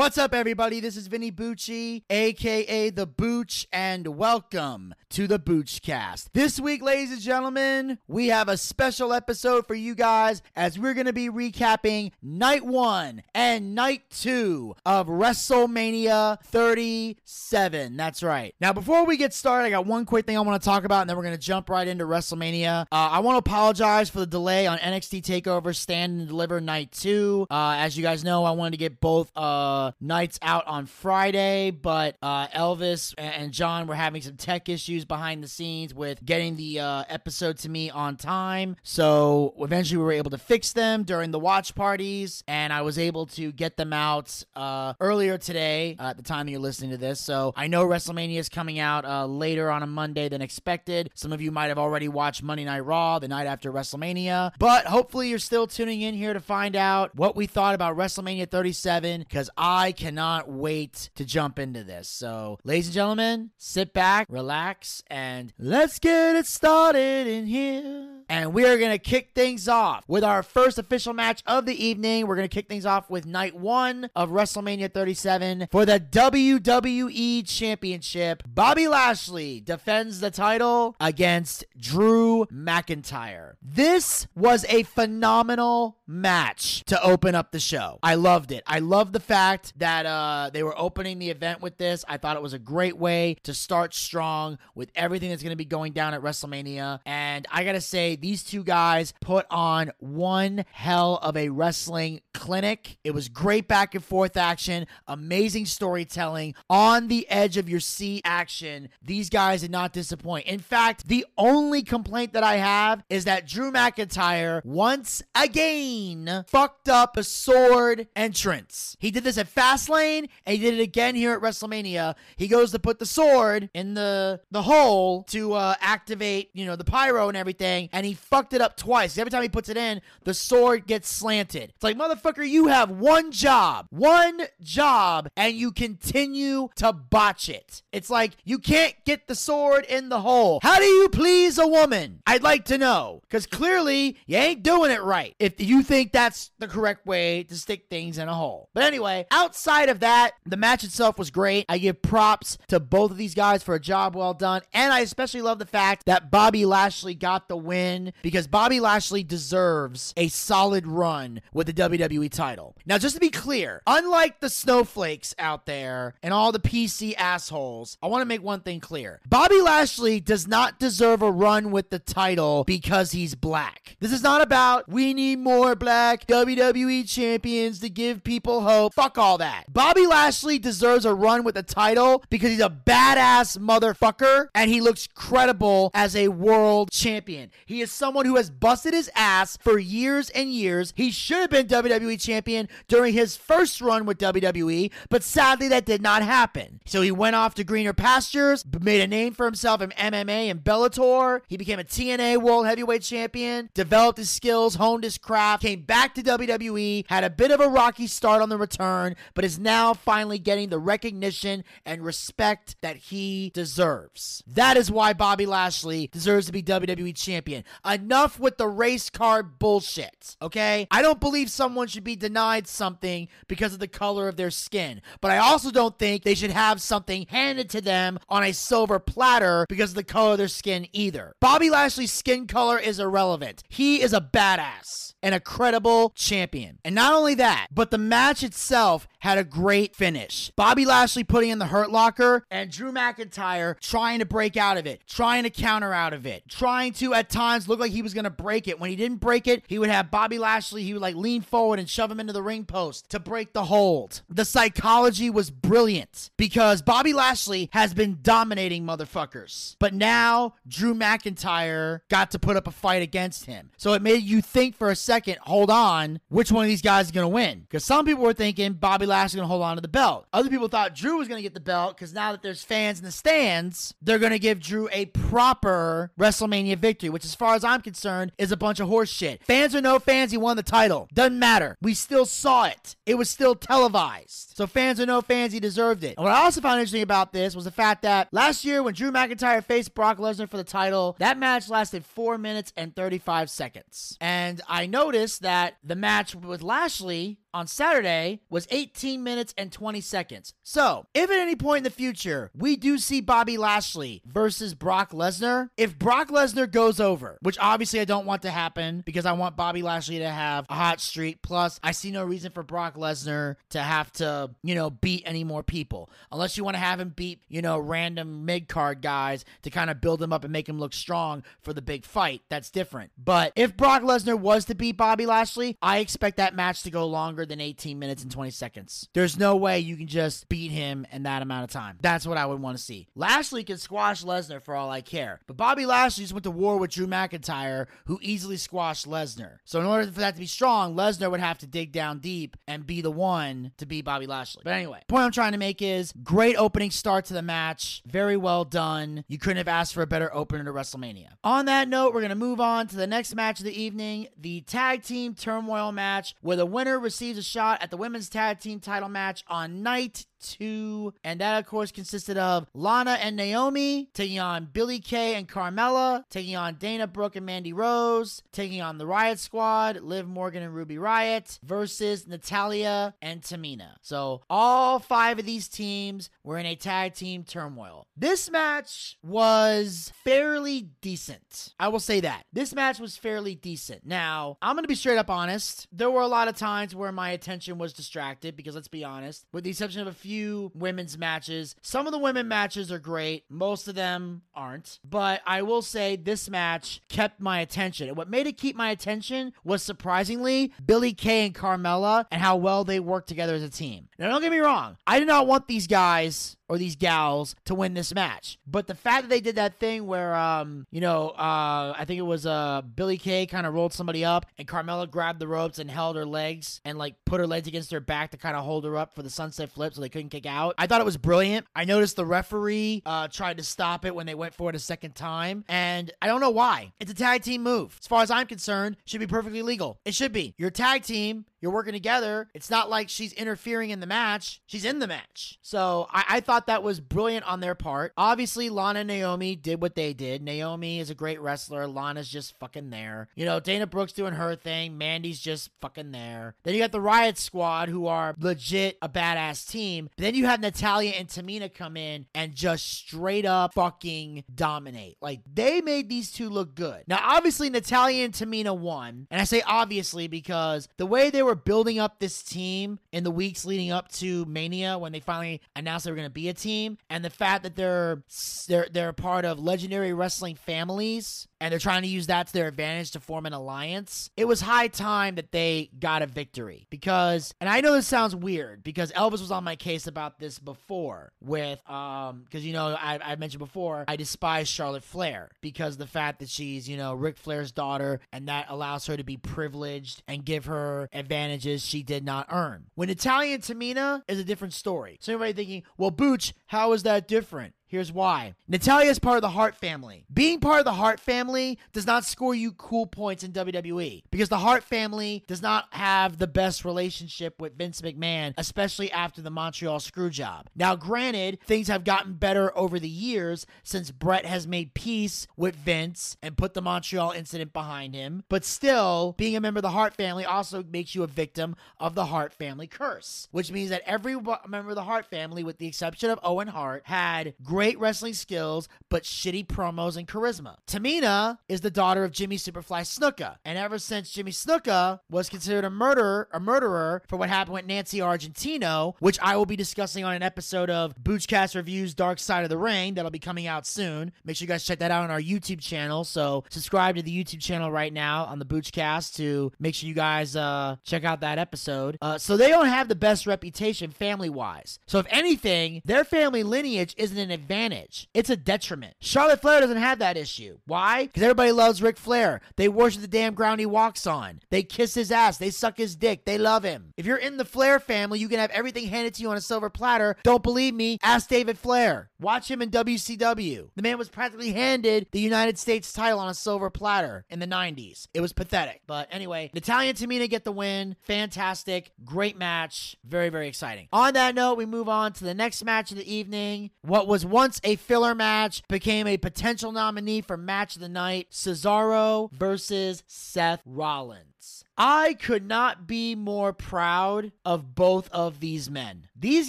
What's up, everybody? This is Vinny Bucci, aka The Booch, and welcome to the Boochcast. This week, ladies and gentlemen, we have a special episode for you guys as we're going to be recapping night one and night two of WrestleMania 37. That's right. Now, before we get started, I got one quick thing I want to talk about, and then we're going to jump right into WrestleMania. Uh, I want to apologize for the delay on NXT TakeOver Stand and Deliver Night 2. Uh, as you guys know, I wanted to get both uh, nights out on Friday, but uh, Elvis and John were having some tech issues behind the scenes with getting the uh, episode to me on time. So eventually we were able to fix them during the watch parties, and I was able to get them out uh, earlier today uh, at the time you're listening to this. So I know WrestleMania is coming out uh, later on a Monday than expected. Some of you might have already watched Monday Night Raw the night after WrestleMania, but hopefully you're still tuning in here to find out what we thought about WrestleMania 37 because I cannot wait to jump into this. So, ladies and gentlemen, sit back, relax, and let's get it started in here. And we are going to kick things off with our first official match of the evening. We're going to kick things off with night one of WrestleMania 37 for the WWE Championship. Bobby Lashley defends the title against Drew McIntyre. This was a phenomenal match to open up the show. I loved it. I loved the fact that uh, they were opening the event with this. I thought it was a great way to start strong with everything that's going to be going down at WrestleMania. And I got to say, these two guys put on one hell of a wrestling clinic. It was great back and forth action, amazing storytelling, on the edge of your seat action. These guys did not disappoint. In fact, the only complaint that I have is that Drew McIntyre once again fucked up a sword entrance. He did this at Fastlane and he did it again here at WrestleMania. He goes to put the sword in the the hole to uh, activate, you know, the pyro and everything, and he fucked it up twice. Every time he puts it in, the sword gets slanted. It's like, motherfucker, you have one job, one job, and you continue to botch it. It's like you can't get the sword in the hole. How do you please a woman? I'd like to know. Because clearly you ain't doing it right if you think that's the correct way to stick things in a hole. But anyway, outside of that, the match itself was great. I give props to both of these guys for a job well done. And I especially love the fact that Bobby Lashley got the win because Bobby Lashley deserves a solid run with the WWE title. Now, just to be clear, unlike the snowflakes out there and all the PC assholes, I want to make one thing clear. Bobby Lashley does not deserve a run with the title because he's black. This is not about we need more black WWE champions to give people hope. Fuck all that. Bobby Lashley deserves a run with the title because he's a badass motherfucker and he looks credible as a world champion. He is someone who has busted his ass for years and years. He should have been WWE champion during his first run with WWE, but sadly that did not happen. So he went off to greener pastures, made a name for himself in MMA and Bellator. He became a TNA World Heavyweight Champion, developed his skills, honed his craft, came back to WWE, had a bit of a rocky start on the return, but is now finally getting the recognition and respect that he deserves. That is why Bobby Lashley deserves to be WWE champion. Enough with the race card bullshit, okay? I don't believe someone should be denied something because of the color of their skin, but I also don't think they should have something handed to them on a silver platter because of the color of their skin either. Bobby Lashley's skin color is irrelevant. He is a badass and a credible champion. And not only that, but the match itself had a great finish. Bobby Lashley putting in the hurt locker and Drew McIntyre trying to break out of it, trying to counter out of it, trying to at times look like he was going to break it. When he didn't break it, he would have Bobby Lashley, he would like lean forward and shove him into the ring post to break the hold. The psychology was brilliant because Bobby Lashley has been dominating motherfuckers. But now Drew McIntyre got to put up a fight against him. So it made you think for a second, hold on, which one of these guys is going to win? Because some people were thinking Bobby Lashley going to hold on to the belt. Other people thought Drew was going to get the belt because now that there's fans in the stands, they're going to give Drew a proper WrestleMania victory, which, as far as I'm concerned, is a bunch of horse shit. Fans or no fans, he won the title. Doesn't matter. We still saw it. It was still televised. So fans or no fans, he deserved it. And what I also found interesting about this was the fact that last year when Drew McIntyre faced Brock Lesnar for the title, that match lasted 4 minutes and 35 seconds. And I noticed that the match with Lashley on Saturday was 18 minutes and 20 seconds. So, if at any point in the future we do see Bobby Lashley versus Brock Lesnar, if Brock Lesnar goes over, which obviously I don't want to happen because I want Bobby Lashley to have a hot streak. Plus, I see no reason for Brock Lesnar to have to, you know, beat any more people. Unless you want to have him beat, you know, random mid card guys to kind of build him up and make him look strong for the big fight. That's different. But if Brock Lesnar was to beat Bobby Lashley, I expect that match to go longer than 18 minutes and 20 seconds. There's no way you can just beat him in that amount of time. That's what I would want to see. Lashley can squash Lesnar for all I care. But Bobby Lashley just went to war with Drew McIntyre, who easily squashed Lesnar. So in order for that to be strong, Lesnar would have to dig down deep and be the one to beat Bobby Lashley. But anyway, point I'm trying to make is great opening start to the match. Very well done. You couldn't have asked for a better opener to WrestleMania. On that note, we're to move on to the next match of the evening, the tag team turmoil match, where the winner receives a shot at the women's tag team title match on night two. And that, of course, consisted of Lana and Naomi taking on Billie Kay and Carmella, taking on Dana Brooke and Mandy Rose, taking on the Riot Squad, Liv Morgan and Ruby Riot, versus Natalya and Tamina. So all five of these teams were in a tag team turmoil. This match was fairly decent. I will say that. This match was fairly decent. Now, I'm going to be straight up honest. There were a lot of times where my attention was distracted because let's be honest, with the exception of a few few women's matches. Some of the women matches are great, most of them aren't. But I will say this match kept my attention. And what made it keep my attention was surprisingly Billie Kay and Carmella and how well they worked together as a team. Now, don't get me wrong, I did not want these guys or these gals to win this match. But the fact that they did that thing where, um, you know, uh, I think it was uh, Billie Kay kind of rolled somebody up and Carmella grabbed the ropes and held her legs and like put her legs against her back to kind of hold her up for the sunset flip so they couldn't kick out. I thought it was brilliant. I noticed the referee uh, tried to stop it when they went for it a second time, and I don't know why. It's a tag team move. As far as I'm concerned, should be perfectly legal. It should be. Your tag team you're working together. It's not like she's interfering in the match. She's in the match. So I, I, thought that was brilliant on their part. Obviously, Lana and Naomi did what they did. Naomi is a great wrestler. Lana's just fucking there. You know, Dana Brooke's doing her thing. Mandy's just fucking there. Then you got the Riot Squad, who are legit a badass team. Then you have Natalya and Tamina come in and just straight up fucking dominate. Like, they made these two look good. Now, obviously, Natalya and Tamina won. And I say obviously because the way they were were building up this team in the weeks leading up to Mania when they finally announced they were going to be a team, and the fact that they're they're they're part of legendary wrestling families and they're trying to use that to their advantage to form an alliance. It was high time that they got a victory because, and I know this sounds weird because Elvis was on my case about this before with, um, because you know I, I mentioned before I despise Charlotte Flair because the fact that she's you know Ric Flair's daughter and that allows her to be privileged and give her advantages she did not earn. When Italian Tamina is a different story. So anybody thinking, well, Booch, how is that different? Here's why. Natalya is part of the Hart family. Being part of the Hart family does not score you cool points in WWE because the Hart family does not have the best relationship with Vince McMahon, especially after the Montreal screwjob. Now, granted, things have gotten better over the years since Bret has made peace with Vince and put the Montreal incident behind him, but still, being a member of the Hart family also makes you a victim of the Hart family curse, which means that every member of the Hart family, with the exception of Owen Hart, had great great wrestling skills, but shitty promos and charisma. Tamina is the daughter of Jimmy Superfly Snuka, and ever since Jimmy Snuka was considered a murderer, a murderer for what happened with Nancy Argentino, which I will be discussing on an episode of Boochcast Reviews Dark Side of the Ring that'll be coming out soon. Make sure you guys check that out on our YouTube channel. So subscribe to the YouTube channel right now on the Boochcast to make sure you guys uh, check out that episode. Uh, so they don't have the best reputation family wise. So if anything, their family lineage isn't an advantage advantage. It's a detriment. Charlotte Flair doesn't have that issue. Why? Because everybody loves Ric Flair. They worship the damn ground he walks on. They kiss his ass. They suck his dick. They love him. If you're in the Flair family, you can have everything handed to you on a silver platter. Don't believe me? Ask David Flair. Watch him in WCW. The man was practically handed the United States title on a silver platter in the 90s. It was pathetic. But anyway, Natalya and Tamina get the win. Fantastic. Great match. Very, very exciting. On that note, we move on to the next match of the evening. What was one once a filler match, became a potential nominee for match of the night Cesaro versus Seth Rollins. I could not be more proud of both of these men. These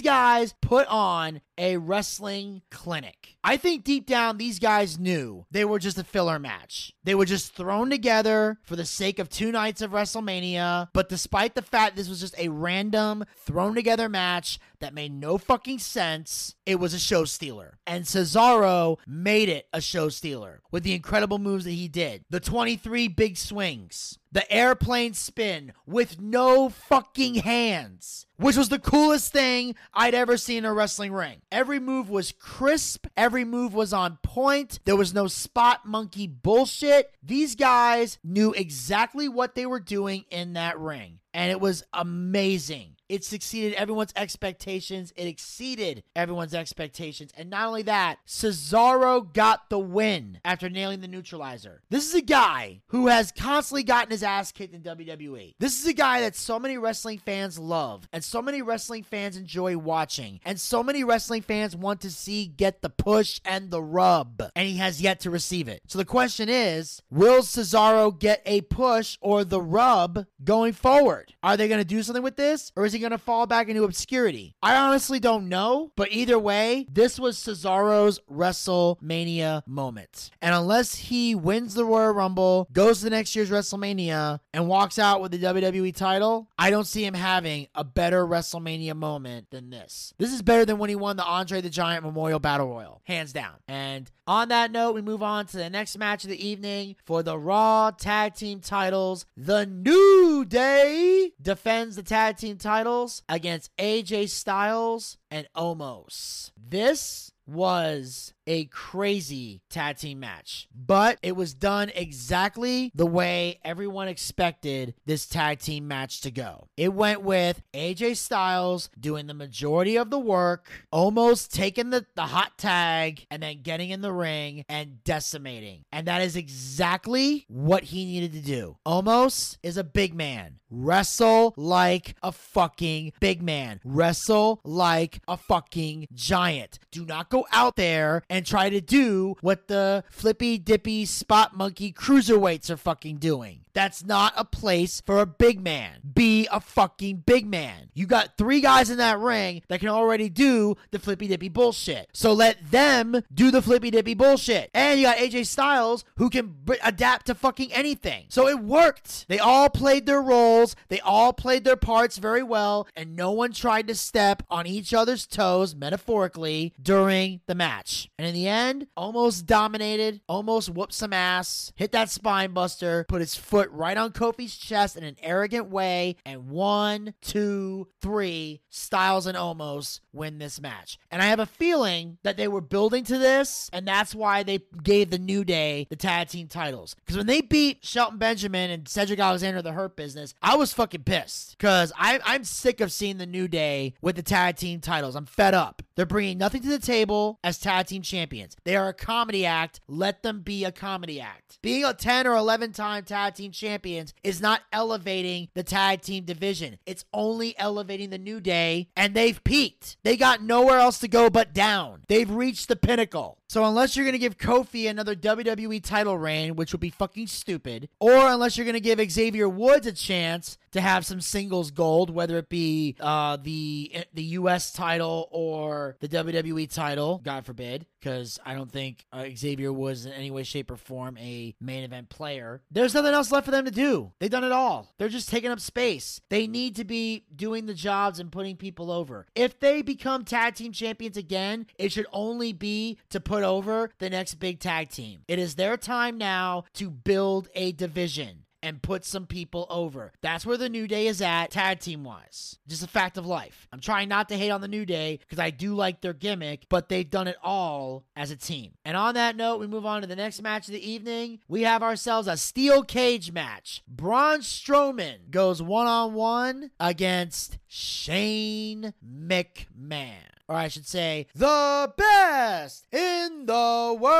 guys put on a wrestling clinic. I think deep down, these guys knew they were just a filler match. They were just thrown together for the sake of two nights of WrestleMania. But despite the fact this was just a random, thrown together match that made no fucking sense, it was a show stealer. And Cesaro made it a show stealer with the incredible moves that he did. The 23 big swings, the airplane spin with no fucking hands, which was the coolest thing I'd ever seen in a wrestling ring. Every move was crisp, every move was on point. There was no spot monkey bullshit. These guys knew exactly what they were doing in that ring, and it was amazing. It succeeded everyone's expectations. It exceeded everyone's expectations. And not only that, Cesaro got the win after nailing the neutralizer. This is a guy who has constantly gotten his ass kicked in WWE. This is a guy that so many wrestling fans love and so many wrestling fans enjoy watching and so many wrestling fans want to see get the push and the rub. And he has yet to receive it. So the question is, will Cesaro get a push or the rub going forward? Are they going to do something with this or is he going to fall back into obscurity? I honestly don't know, but either way, this was Cesaro's WrestleMania moment. And unless he wins the Royal Rumble, goes to the next year's WrestleMania, and walks out with the WWE title, I don't see him having a better WrestleMania moment than this. This is better than when he won the Andre the Giant Memorial Battle Royal, hands down. And on that note, we move on to the next match of the evening for the Raw Tag Team titles. The New Day defends the tag team titles against AJ Styles and Omos. This was a crazy tag team match, but it was done exactly the way everyone expected this tag team match to go. It went with AJ Styles doing the majority of the work, almost taking the, the hot tag, and then getting in the ring and decimating. And that is exactly what he needed to do. Omos is a big man. Wrestle like a fucking big man. Wrestle like a fucking giant. Do not go out there and try to do what the flippy dippy spot monkey cruiserweights are fucking doing. That's not a place for a big man. Be a fucking big man. You got three guys in that ring that can already do the flippy dippy bullshit. So let them do the flippy dippy bullshit. And you got AJ Styles who can b- adapt to fucking anything. So it worked. They all played their roles, they all played their parts very well, and no one tried to step on each other's toes, metaphorically, during the match. And in the end, Omos dominated, Omos whooped some ass, hit that spine buster, put his foot right on Kofi's chest in an arrogant way, and one, two, three, Styles and Omos win this match. And I have a feeling that they were building to this, and that's why they gave the New Day the tag team titles. Because when they beat Shelton Benjamin and Cedric Alexander, the Hurt Business, I was fucking pissed. Because I'm sick of seeing the New Day with the tag team titles. I'm fed up. They're bringing nothing to the table as tag team champions. They are a comedy act. Let them be a comedy act. Being a 10 or 11 time tag team champions is not elevating the tag team division. It's only elevating the New Day, and they've peaked. They got nowhere else to go but down. They've reached the pinnacle. So unless you're going to give Kofi another WWE title reign, which would be fucking stupid, or unless you're going to give Xavier Woods a chance to have some singles gold, whether it be uh, the the U.S. title or the WWE title, God forbid, because I don't think uh, Xavier was in any way, shape, or form a main event player. There's nothing else left for them to do. They've done it all. They're just taking up space. They need to be doing the jobs and putting people over. If they become tag team champions again, it should only be to put over the next big tag team. It is their time now to build a division and put some people over. That's where the New Day is at, tag team wise. Just a fact of life. I'm trying not to hate on the New Day because I do like their gimmick, but they've done it all as a team. And on that note, we move on to the next match of the evening. We have ourselves a steel cage match. Braun Strowman goes one on one against Shane McMahon or I should say, the best in the world.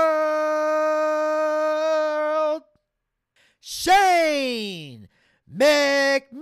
Shane McMahon.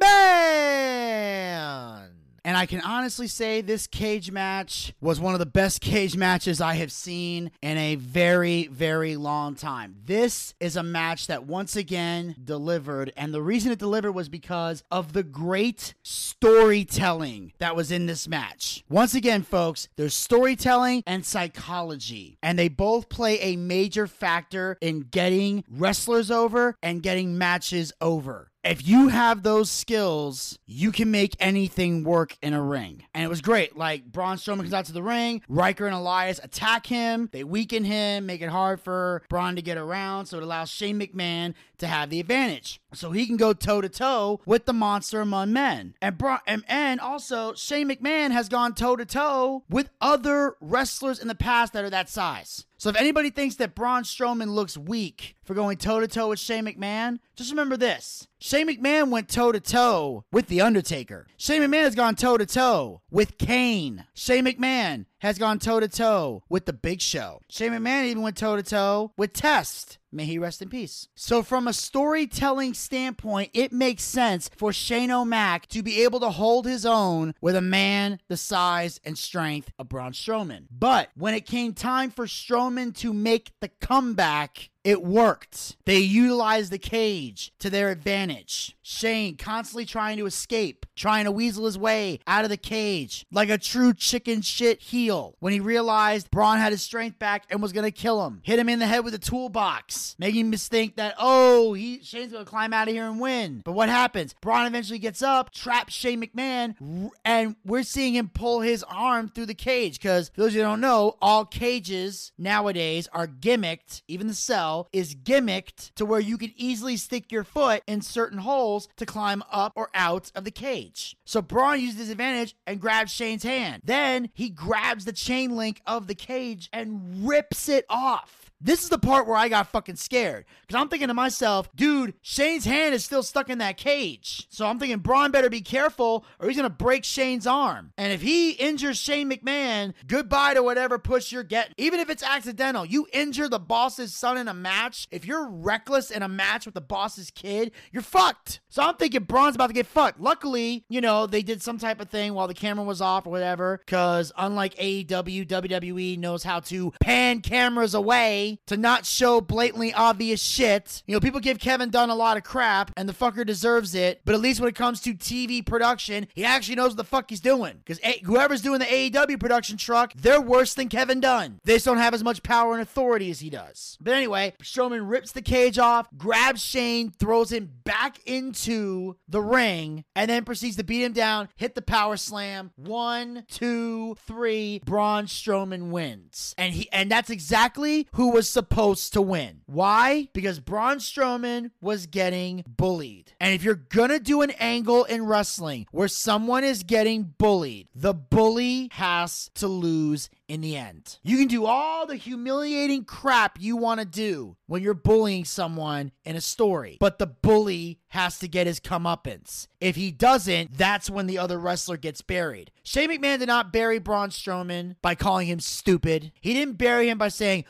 And I can honestly say this cage match was one of the best cage matches I have seen in a very, very long time. This is a match that once again delivered, and the reason it delivered was because of the great storytelling that was in this match. Once again, folks, there's storytelling and psychology, and they both play a major factor in getting wrestlers over and getting matches over if you have those skills, you can make anything work in a ring. And it was great. Like Braun Strowman comes out to the ring, Ryker and Elias attack him, they weaken him, make it hard for Braun to get around, so it allows Shane McMahon to have the advantage. So he can go toe to toe with the monster among men. And, Bra- and, and also, Shane McMahon has gone toe to toe with other wrestlers in the past that are that size. So if anybody thinks that Braun Strowman looks weak for going toe to toe with Shane McMahon, just remember this. Shane McMahon went toe to toe with The Undertaker. Shane McMahon has gone toe to toe with Kane. Shane McMahon has gone toe to toe with The Big Show. Shane McMahon even went toe to toe with Test. May he rest in peace. So, from a storytelling standpoint, it makes sense for Shane O'Mac to be able to hold his own with a man the size and strength of Braun Strowman. But when it came time for Strowman to make the comeback, it worked. They utilized the cage to their advantage. Shane constantly trying to escape, trying to weasel his way out of the cage like a true chicken shit heel when he realized Braun had his strength back and was going to kill him. Hit him in the head with a toolbox, making him think that, oh, he Shane's going to climb out of here and win. But what happens? Braun eventually gets up, traps Shane McMahon, and we're seeing him pull his arm through the cage because, for those of who don't know, all cages nowadays are gimmicked, even the cell is gimmicked to where you can easily stick your foot in certain holes to climb up or out of the cage. So Braun uses his advantage and grabs Shane's hand. Then he grabs the chain link of the cage and rips it off. This is the part where I got fucking scared. Because I'm thinking to myself, dude, Shane's hand is still stuck in that cage. So I'm thinking Braun better be careful or he's going to break Shane's arm. And if he injures Shane McMahon, goodbye to whatever push you're getting. Even if it's accidental, you injure the boss's son in a match. If you're reckless in a match with the boss's kid, you're fucked. So I'm thinking Braun's about to get fucked. Luckily, you know, they did some type of thing while the camera was off or whatever. Because unlike AEW, WWE knows how to pan cameras away to not show blatantly obvious shit. You know, people give Kevin Dunn a lot of crap, and the fucker deserves it. But at least when it comes to TV production, he actually knows what the fuck he's doing. Because eh, whoever's doing the AEW production truck, they're worse than Kevin Dunn. They just don't have as much power and authority as he does. But anyway, Strowman rips the cage off, grabs Shane, throws him back into the ring, and then proceeds to beat him down, hit the power slam. One, two, three. Braun Strowman wins, and he and that's exactly who was was supposed to win. Why? Because Braun Strowman was getting bullied. And if you're gonna do an angle in wrestling where someone is getting bullied, the bully has to lose in the end. You can do all the humiliating crap you want to do when you're bullying someone in a story, but the bully has to get his comeuppance. If he doesn't, that's when the other wrestler gets buried. Shane McMahon did not bury Braun Strowman by calling him stupid. He didn't bury him by saying,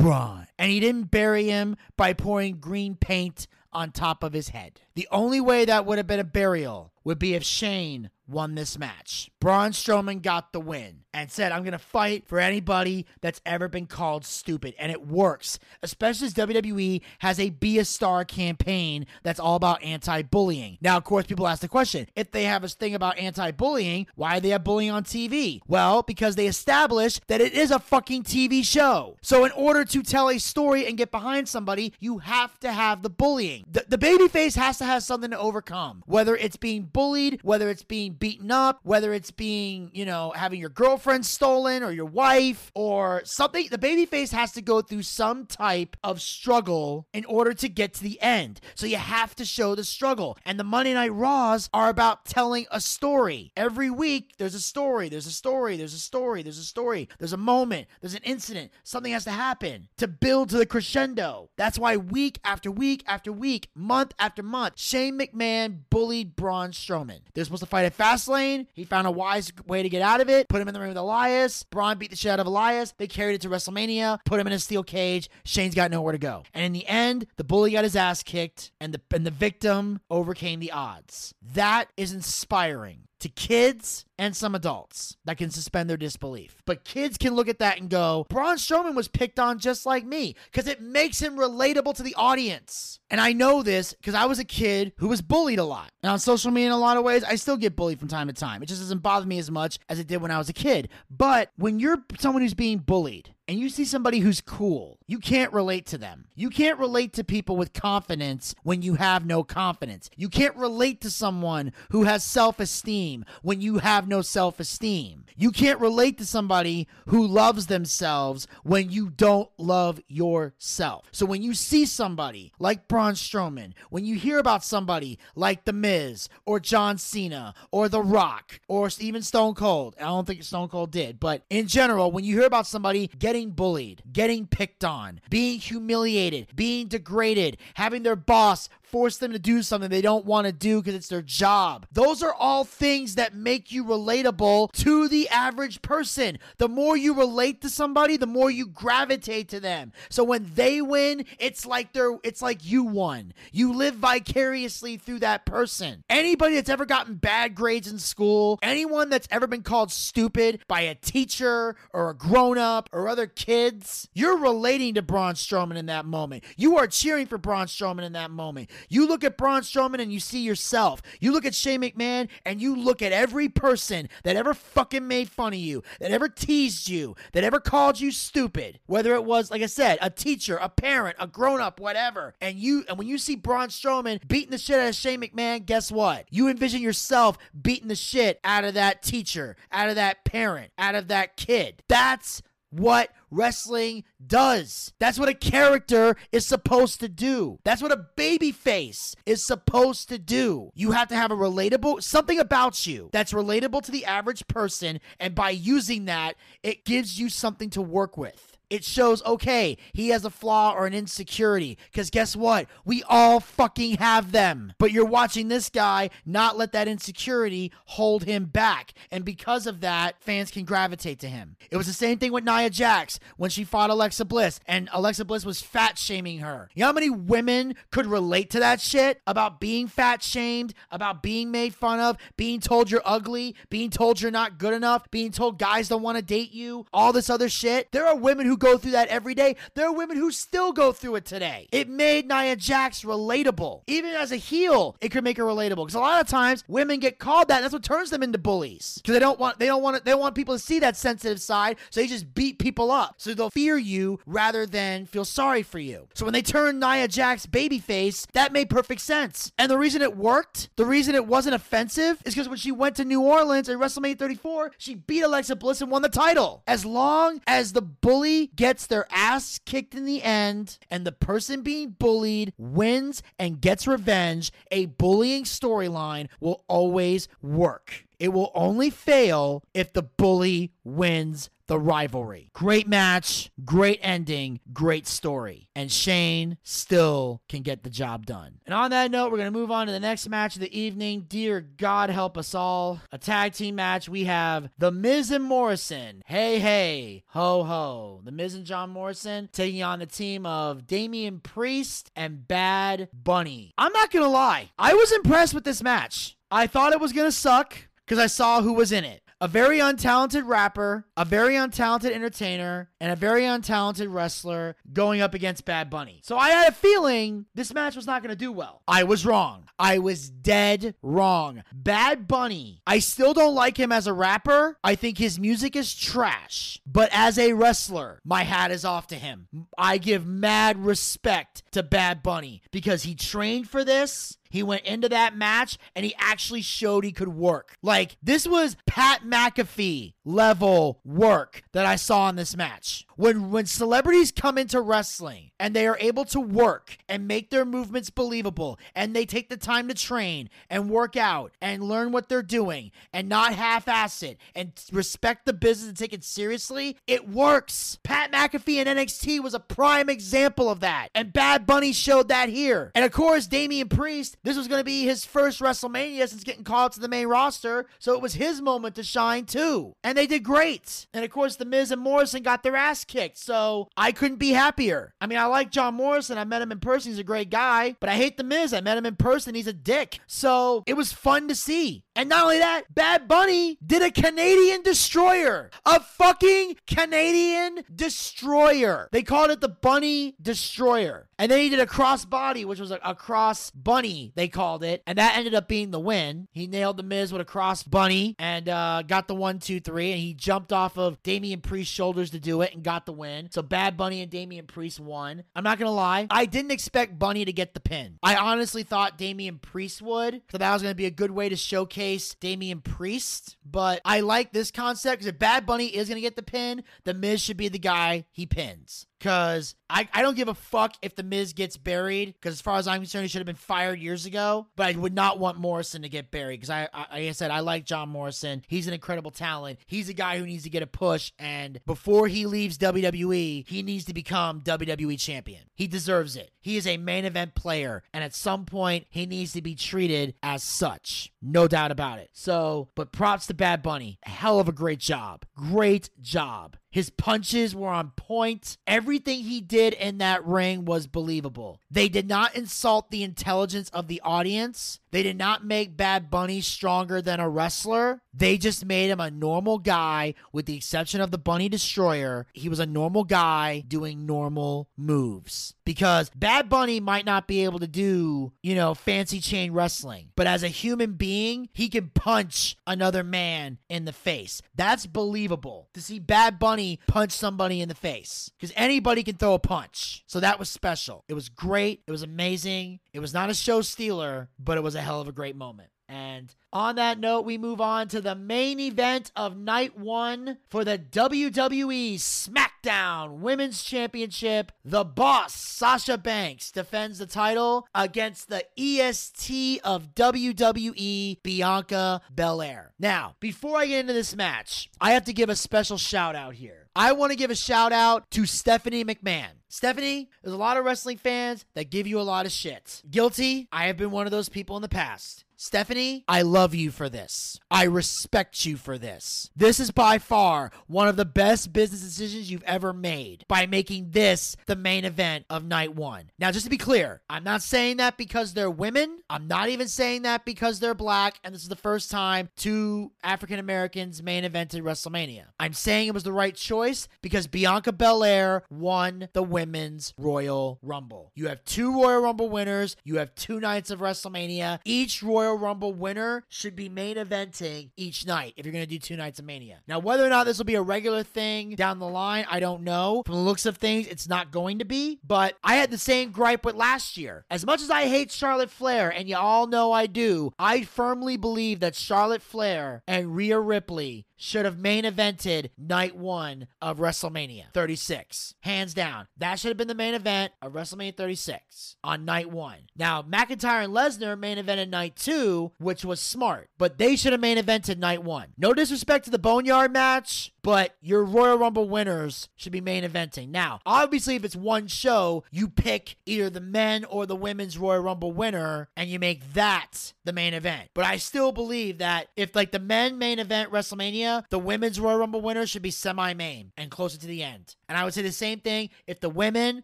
Braun. And he didn't bury him by pouring green paint on top of his head. The only way that would have been a burial would be if Shane won this match. Braun Strowman got the win and said, I'm going to fight for anybody that's ever been called stupid. And it works, especially as WWE has a Be a Star campaign that's all about anti bullying. Now, of course, people ask the question if they have a thing about anti bullying, why do they have bullying on TV? Well, because they establish that it is a fucking TV show. So, in order to tell a story and get behind somebody, you have to have the bullying. The, the babyface has to have something to overcome, whether it's being bullied, whether it's being beaten up, whether it's being, you know, having your girlfriend stolen or your wife or something. The babyface has to go through some type of struggle in order to get to the end. So you have to show the struggle. And the Monday Night Raws are about telling a story. Every week, there's a story, there's a story, there's a story, there's a story, there's a moment, there's an incident. Something has to happen to build to the crescendo. That's why week after week after week, month after month, Shane McMahon bullied Braun Strowman. They're supposed to fight at Fastlane. He found a wise way to get out of it, put him in the ring with Elias. Braun beat the shit out of Elias. They carried it to WrestleMania, put him in a steel cage. Shane's got nowhere to go. And in the end, the bully got his ass kicked, and the and the victim overcame the odds. That is inspiring to kids and some adults that can suspend their disbelief. But kids can look at that and go, Braun Strowman was picked on just like me because it makes him relatable to the audience. And I know this because I was a kid who was bullied a lot. And on social media, in a lot of ways, I still get bullied from time to time. It just doesn't bother me as much as it did when I was a kid. But when you're someone who's being bullied, and you see somebody who's cool, you can't relate to them. You can't relate to people with confidence when you have no confidence. You can't relate to someone who has self esteem when you have no self esteem. You can't relate to somebody who loves themselves when you don't love yourself. So when you see somebody like Braun Strowman, when you hear about somebody like The Miz or John Cena or The Rock or even Stone Cold, I don't think Stone Cold did, but in general, when you hear about somebody getting bullied, getting picked on, being humiliated, being degraded, having their boss force them to do something they don't want to do because it's their job. Those are all things that make you relatable to the average person. The more you relate to somebody, the more you gravitate to them. So when they win, it's like they're it's like you won. You live vicariously through that person. Anybody that's ever gotten bad grades in school, anyone that's ever been called stupid by a teacher or a grown-up or other kids, you're relating to Braun Strowman in that moment. You are cheering for Braun Strowman in that moment. You look at Braun Strowman and you see yourself. You look at Shane McMahon and you look at every person that ever fucking made fun of you, that ever teased you, that ever called you stupid. Whether it was, like I said, a teacher, a parent, a grown up, whatever. And you, and when you see Braun Strowman beating the shit out of Shane McMahon, guess what? You envision yourself beating the shit out of that teacher, out of that parent, out of that kid. That's what wrestling does. That's what a character is supposed to do. That's what a baby face is supposed to do. You have to have a relatable something about you that's relatable to the average person and by using that, it gives you something to work with it shows okay he has a flaw or an insecurity. Because guess what? We all fucking have them. But you're watching this guy not let that insecurity hold him back. And because of that fans can gravitate to him. It was the same thing with nia jax when she fought alexa bliss and alexa bliss was fat shaming her. You know how many women could relate to that shit? About being fat shamed about being made fun of being told you're ugly being told you're not good enough being told guys don't want to date you all this other shit. There are women who go through that every day. There are women who still go through it today. It made Nia Jax relatable. Even as a heel, it could make her relatable. Because a lot of times women get called that. that's what turns them into bullies. Because they don't want they don't want they don't want people to see that sensitive side. So they just beat people up. So they'll fear you rather than feel sorry for you. So when they turned Nia Jax babyface, that made perfect sense. And the reason it worked, the reason it wasn't offensive, is because when she went to New Orleans at WrestleMania 34, she beat Alexa Bliss and won the title. As long as the bully gets their ass kicked in the end and the person being bullied wins and gets revenge, a bullying storyline will always work. It will only fail if the bully wins the rivalry. Great match, great ending, great story. And Shane still can get the job done. And on that note, we're going to move on to the next match of the evening. Dear God help us all. A tag team match. We have The Miz and Morrison. Hey, hey, ho, ho. The Miz and John Morrison taking on the team of Damian Priest and Bad Bunny. I'm not going to lie, I was impressed with this match. I thought it was going to suck because I saw who was in it. A very untalented rapper, a very untalented entertainer, and a very untalented wrestler going up against Bad Bunny. So I had a feeling this match was not going to do well. I was wrong. I was dead wrong. Bad Bunny, I still don't like him as a rapper. I think his music is trash. But as a wrestler, my hat is off to him. I give mad respect to Bad Bunny because he trained for this. He went into that match and he actually showed he could work. Like, this was Pat McAfee level work that I saw in this match. When when celebrities come into wrestling and they are able to work and make their movements believable and they take the time to train and work out and learn what they're doing and not half-ass it and respect the business and take it seriously, it works. Pat McAfee in NXT was a prime example of that. And Bad Bunny showed that here. And of course, Damian Priest this was going to be his first WrestleMania since getting called to the main roster, so it was his moment to shine too. And they did great. And of course, The Miz and Morrison got their ass kicked, so I couldn't be happier. I mean, I like John Morrison. I met him in person. He's a great guy, but I hate The Miz. I met him in person. He's a dick. So it was fun to see. And not only that, Bad Bunny did a Canadian destroyer. A fucking Canadian destroyer. They called it the Bunny Destroyer. And then he did a cross body, which was a, a cross bunny, they called it. And that ended up being the win. He nailed the Miz with a cross bunny and uh, got the one, two, three. And he jumped off of Damian Priest's shoulders to do it and got the win. So Bad Bunny and Damian Priest won. I'm not going to lie. I didn't expect Bunny to get the pin. I honestly thought Damian Priest would. So that was going to be a good way to showcase Damian Priest. But I like this concept because if Bad Bunny is going to get the pin, The Miz should be the guy he pins. Because I, I don't give a fuck if The Miz gets buried. Because as far as I'm concerned, he should have been fired years ago. But I would not want Morrison to get buried. Because I, I, like I said, I like John Morrison. He's an incredible talent. He's a guy who needs to get a push. And before he leaves WWE, he needs to become WWE champion. He deserves it. He is a main event player. And at some point, he needs to be treated as such. No doubt about it. So, but props to Bad Bunny. Hell of a great job. Great job. His punches were on point. Everything he did in that ring was believable. They did not insult the intelligence of the audience. They did not make Bad Bunny stronger than a wrestler. They just made him a normal guy, with the exception of the Bunny Destroyer. He was a normal guy doing normal moves. Because Bad Bunny might not be able to do, you know, fancy chain wrestling, but as a human being, he can punch another man in the face. That's believable to see Bad Bunny punch somebody in the face. Because anybody can throw a punch. So that was special. It was great. It was amazing. It was not a show stealer, but it was a hell of a great moment. And on that note, we move on to the main event of night one for the WWE SmackDown Women's Championship. The boss, Sasha Banks, defends the title against the EST of WWE, Bianca Belair. Now, before I get into this match, I have to give a special shout out here. I want to give a shout out to Stephanie McMahon. Stephanie, there's a lot of wrestling fans that give you a lot of shit. Guilty, I have been one of those people in the past. Stephanie, I love you for this. I respect you for this. This is by far one of the best business decisions you've ever made by making this the main event of night one. Now, just to be clear, I'm not saying that because they're women. I'm not even saying that because they're black and this is the first time two African Americans main evented WrestleMania. I'm saying it was the right choice because Bianca Belair won the Women's Royal Rumble. You have two Royal Rumble winners, you have two nights of WrestleMania. Each Royal Rumble winner should be main eventing each night if you're going to do two nights of Mania. Now, whether or not this will be a regular thing down the line, I don't know. From the looks of things, it's not going to be, but I had the same gripe with last year. As much as I hate Charlotte Flair, and you all know I do, I firmly believe that Charlotte Flair and Rhea Ripley should have main evented night one of WrestleMania 36. Hands down. That should have been the main event of WrestleMania 36 on night one. Now, McIntyre and Lesnar main evented night two, which was smart, but they should have main evented night one. No disrespect to the Boneyard match, but your Royal Rumble winners should be main eventing. Now, obviously, if it's one show, you pick either the men or the women's Royal Rumble winner and you make that the main event. But I still believe that if, like, the men main event WrestleMania, the women's Royal Rumble winner should be semi main and closer to the end. And I would say the same thing if the women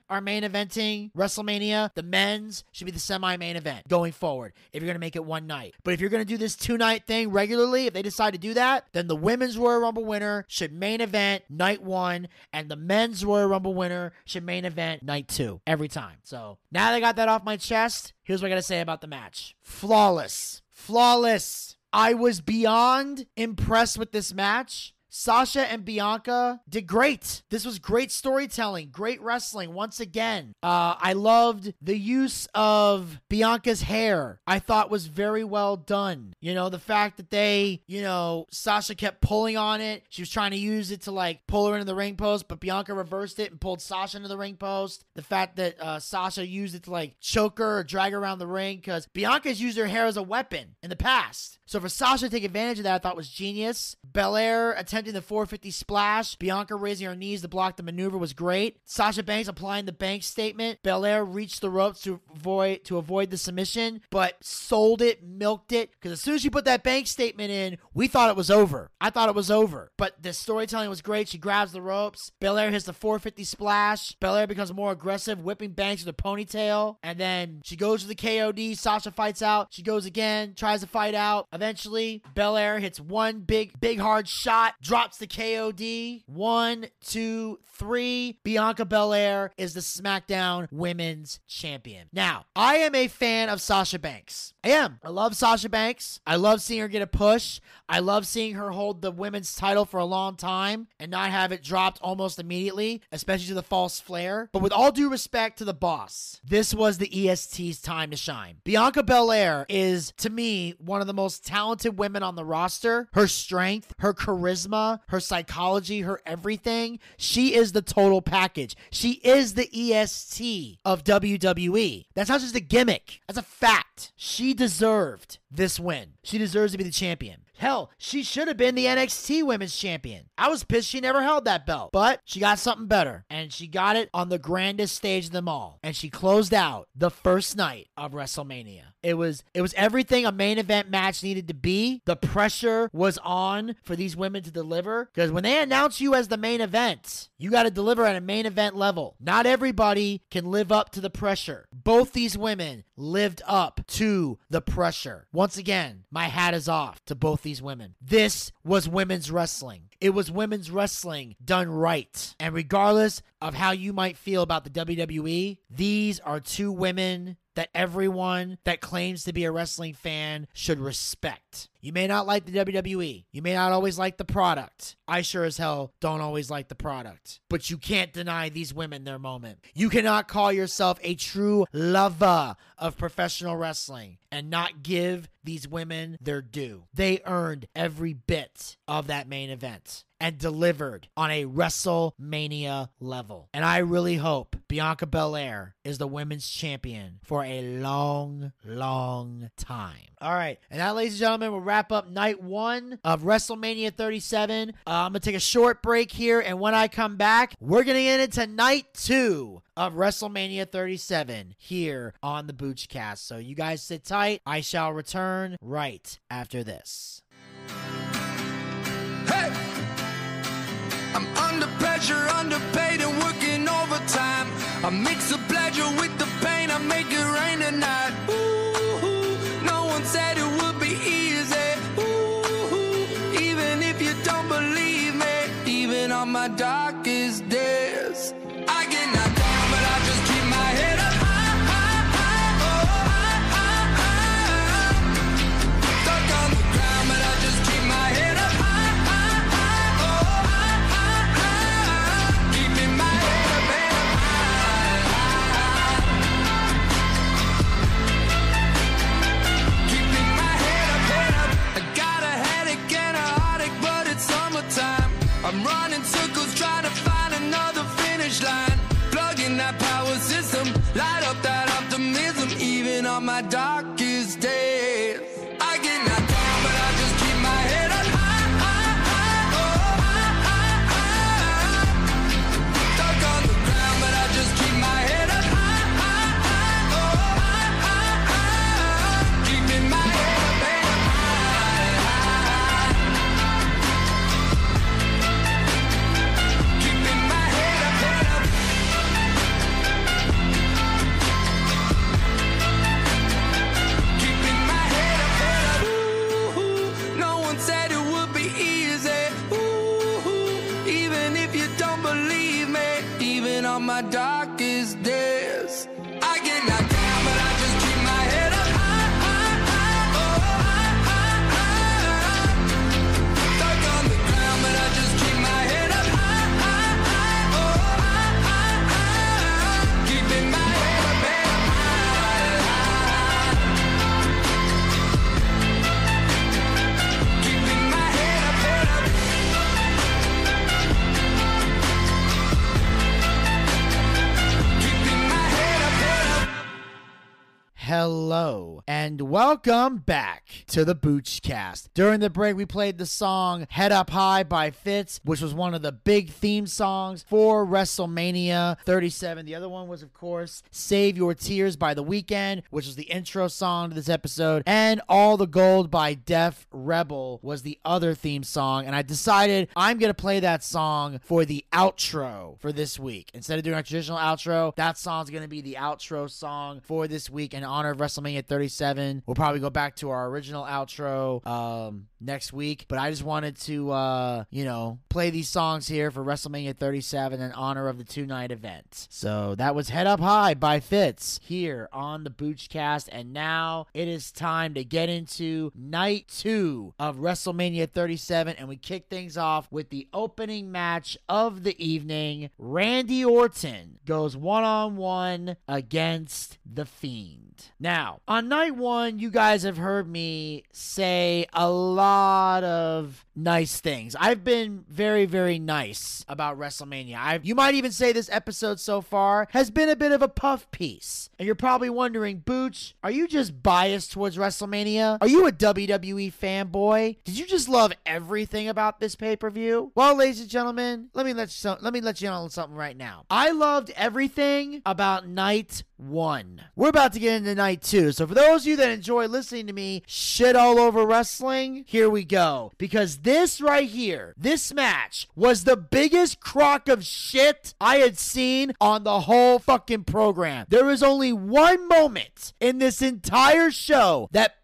are main eventing WrestleMania, the men's should be the semi main event going forward if you're going to make it one night. But if you're going to do this two night thing regularly, if they decide to do that, then the women's Royal Rumble winner should main event night one, and the men's Royal Rumble winner should main event night two every time. So now that I got that off my chest, here's what I got to say about the match flawless. Flawless. I was beyond impressed with this match. Sasha and Bianca did great. This was great storytelling, great wrestling once again. Uh, I loved the use of Bianca's hair. I thought was very well done. You know, the fact that they, you know, Sasha kept pulling on it. She was trying to use it to like pull her into the ring post, but Bianca reversed it and pulled Sasha into the ring post. The fact that uh, Sasha used it to like choke her or drag her around the ring because Bianca's used her hair as a weapon in the past. So for Sasha to take advantage of that, I thought was genius. Belair attempted attempting the 450 splash. Bianca raising her knees to block the maneuver was great. Sasha Banks applying the bank statement. Belair reached the ropes to avoid to avoid the submission, but sold it, milked it. Because as soon as she put that bank statement in, we thought it was over. I thought it was over. But the storytelling was great. She grabs the ropes. Belair hits the 450 splash. Belair becomes more aggressive, whipping Banks with a ponytail. And then she goes to the KOD. Sasha fights out. She goes again, tries to fight out. Eventually, Belair hits one big, big hard shot, drops the KOD. One, two, three. Bianca Belair is the SmackDown Women's Champion. Now, I am a fan of Sasha Banks. I am. I love Sasha Banks. I love seeing her get a push. I love seeing her hold the women's title for a long time and not have it dropped almost immediately, especially to the false Flair. But with all due respect to the boss, this was the EST's time to shine. Bianca Belair is, to me, one of the most talented women on the roster. Her strength, her charisma, her psychology, her everything. She is the total package. She is the EST of WWE. That's not just a gimmick, that's a fact. She deserved this win. She deserves to be the champion. Hell, she should have been the NXT Women's Champion. I was pissed she never held that belt, but she got something better, and she got it on the grandest stage of them all. And she closed out the first night of WrestleMania. It was it was everything a main event match needed to be. The pressure was on for these women to deliver because when they announce you as the main event, you got to deliver at a main event level. Not everybody can live up to the pressure. Both these women lived up to the pressure. Once again, my hat is off to both these women. This was women's wrestling. It was women's wrestling done right. And regardless of how you might feel about the WWE, these are two women that everyone that claims to be a wrestling fan should respect. You may not like the WWE. You may not always like the product. I sure as hell don't always like the product. But you can't deny these women their moment. You cannot call yourself a true lover of professional wrestling and not give these women their due. They earned every bit of that main event and delivered on a WrestleMania level. And I really hope Bianca Belair is the women's champion for a long, long time. All right. And that, ladies and gentlemen, will wrap up night one of WrestleMania 37. Uh, I'm going to take a short break here. And when I come back, we're going to get into night two of WrestleMania 37 here on the Boochcast. So you guys sit tight. I shall return right after this. Pressure, underpaid, and working overtime. I mix the pleasure with the pain, I make it rain tonight. Ooh, no one said it would be easy. Ooh, even if you don't believe me, even on my darkest darkest my darkest welcome back to the Boochcast. During the break, we played the song Head Up High by Fitz, which was one of the big theme songs for WrestleMania 37. The other one was, of course, Save Your Tears by The Weeknd, which was the intro song to this episode, and All the Gold by Def Rebel was the other theme song. And I decided I'm going to play that song for the outro for this week. Instead of doing a traditional outro, that song's going to be the outro song for this week in honor of WrestleMania 37. We'll probably go back to our original outro um, next week, but I just wanted to, uh, you know, play these songs here for WrestleMania 37 in honor of the two night event. So that was Head Up High by Fitz here on the Boochcast, and now it is time to get into night two of WrestleMania 37, and we kick things off with the opening match of the evening. Randy Orton goes one on one against The Fiend. Now, on night one, you guys have heard me say a lot of nice things. I've been very, very nice about WrestleMania. I've, you might even say this episode so far has been a bit of a puff piece. And you're probably wondering, Booch, are you just biased towards WrestleMania? Are you a WWE fanboy? Did you just love everything about this pay per view? Well, ladies and gentlemen, let me let you let me let you know something right now. I loved everything about night one. We're about to get into night two. So for those of you that enjoy listening to me shit all over wrestling, here we go. Because this right here, this match was the biggest crock of shit I had seen on the whole fucking program. There was only one moment in this entire show that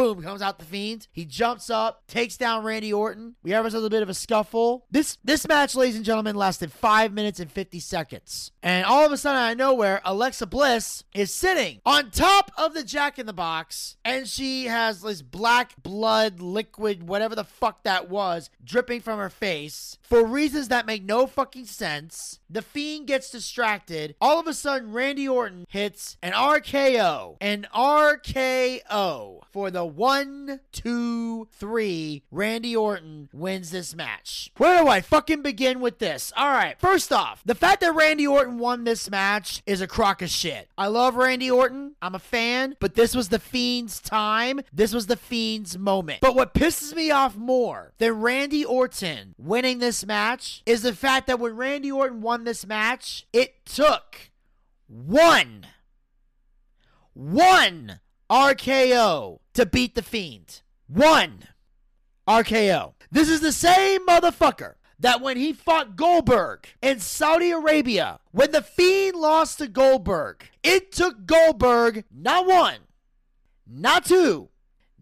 Boom, comes out the Fiend. He jumps up, takes down Randy Orton. We have ourselves a bit of a scuffle. This this match, ladies and gentlemen, lasted five minutes and 50 seconds. And all of a sudden, out of nowhere, Alexa Bliss is sitting on top of the Jack in the Box, and she has this black blood liquid, whatever the fuck that was, dripping from her face for reasons that make no fucking sense. The Fiend gets distracted. All of a sudden, Randy Orton hits an RKO. An RKO for the one, two, three. Randy Orton wins this match. Where do I fucking begin with this? All right, first off, the fact that Randy Orton won this match is a crock of shit. I love Randy Orton. I'm a fan, but this was the Fiend's time. This was the Fiend's moment. But what pisses me off more than Randy Orton winning this match is the fact that when Randy Orton won this match, it took one, one RKO to beat the Fiend. One RKO. This is the same motherfucker that when he fought Goldberg in Saudi Arabia, when the Fiend lost to Goldberg, it took Goldberg not one, not two,